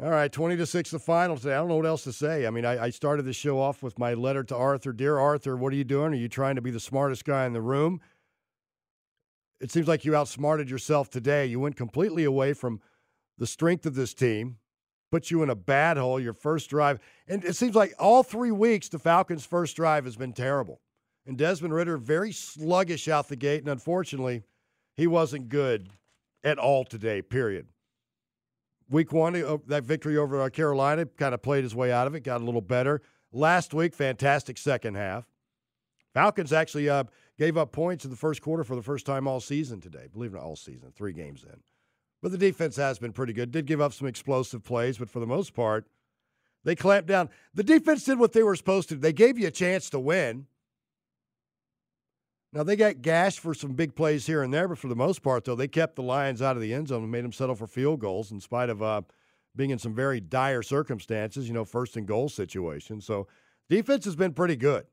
All right, 20 to 6 the final today. I don't know what else to say. I mean, I, I started the show off with my letter to Arthur. Dear Arthur, what are you doing? Are you trying to be the smartest guy in the room? It seems like you outsmarted yourself today. You went completely away from the strength of this team, put you in a bad hole your first drive. And it seems like all three weeks, the Falcons' first drive has been terrible. And Desmond Ridder, very sluggish out the gate. And unfortunately, he wasn't good at all today, period. Week one, uh, that victory over uh, Carolina kind of played his way out of it, got a little better. Last week, fantastic second half. Falcons actually uh, gave up points in the first quarter for the first time all season today. Believe it or not, all season, three games in. But the defense has been pretty good. Did give up some explosive plays, but for the most part, they clamped down. The defense did what they were supposed to. They gave you a chance to win. Now they got gashed for some big plays here and there, but for the most part, though, they kept the Lions out of the end zone and made them settle for field goals in spite of uh, being in some very dire circumstances. You know, first and goal situation. So defense has been pretty good.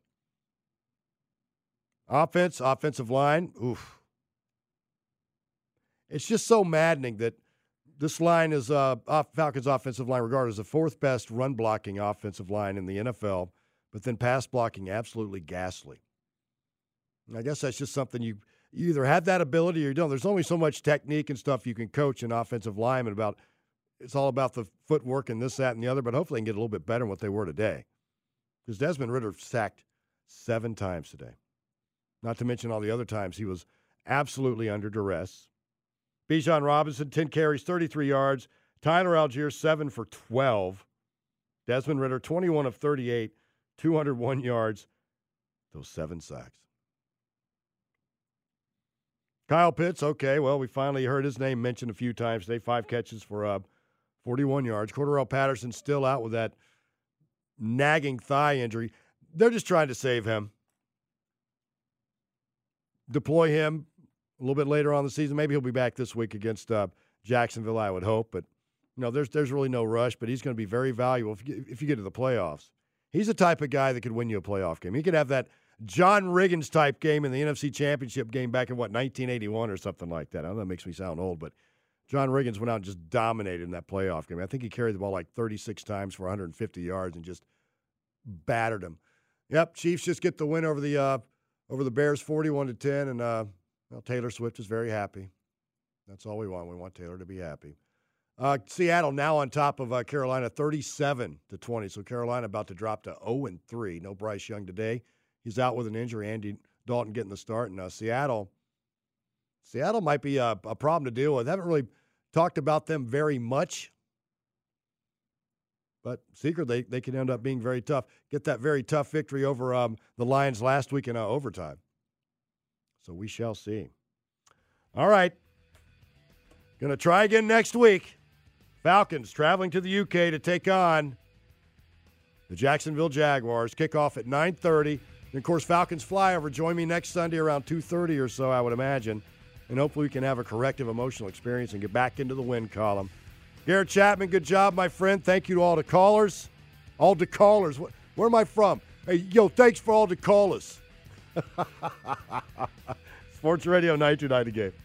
Offense, offensive line, oof. It's just so maddening that this line is uh, off Falcons' offensive line regarded as the fourth best run blocking offensive line in the NFL, but then pass blocking absolutely ghastly. I guess that's just something you you either have that ability or you don't. There's only so much technique and stuff you can coach an offensive lineman about. It's all about the footwork and this, that, and the other. But hopefully, they can get a little bit better than what they were today. Because Desmond Ridder sacked seven times today. Not to mention all the other times he was absolutely under duress. Bijan Robinson, 10 carries, 33 yards. Tyler Allgeier, 7 for 12. Desmond Ridder, 21 of 38, 201 yards, those seven sacks. Kyle Pitts, okay, well, we finally heard his name mentioned a few times today. Five catches for uh, 41 yards. Cordarrelle Patterson still out with that nagging thigh injury. They're just trying to save him. Deploy him a little bit later on the season. Maybe he'll be back this week against uh, Jacksonville, I would hope. But you know, there's there's really no rush. But he's going to be very valuable if you, if you get to the playoffs. He's the type of guy that could win you a playoff game. He could have that John Riggins type game in the NFC Championship game back in what 1981 or something like that. I don't know that makes me sound old, but John Riggins went out and just dominated in that playoff game. I think he carried the ball like 36 times for 150 yards and just battered him. Yep, Chiefs just get the win over the uh, over the Bears, 41 to 10, and uh, well, Taylor Swift is very happy. That's all we want. We want Taylor to be happy. Uh, Seattle now on top of uh, Carolina, 37 to 20. So Carolina about to drop to 0 and 3. No Bryce Young today. He's out with an injury. Andy Dalton getting the start, and uh, Seattle. Seattle might be a, a problem to deal with. I haven't really talked about them very much, but secretly they, they can end up being very tough. Get that very tough victory over um, the Lions last week in uh, overtime. So we shall see. All right. Going to try again next week. Falcons traveling to the UK to take on the Jacksonville Jaguars. Kickoff at 9:30. And of course, Falcons flyover. Join me next Sunday around 2:30 or so, I would imagine, and hopefully we can have a corrective emotional experience and get back into the win column. Garrett Chapman, good job, my friend. Thank you to all the callers. All the callers. Where am I from? Hey, yo, thanks for all the callers. Sports Radio 929 game.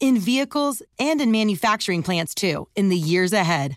in vehicles and in manufacturing plants too, in the years ahead.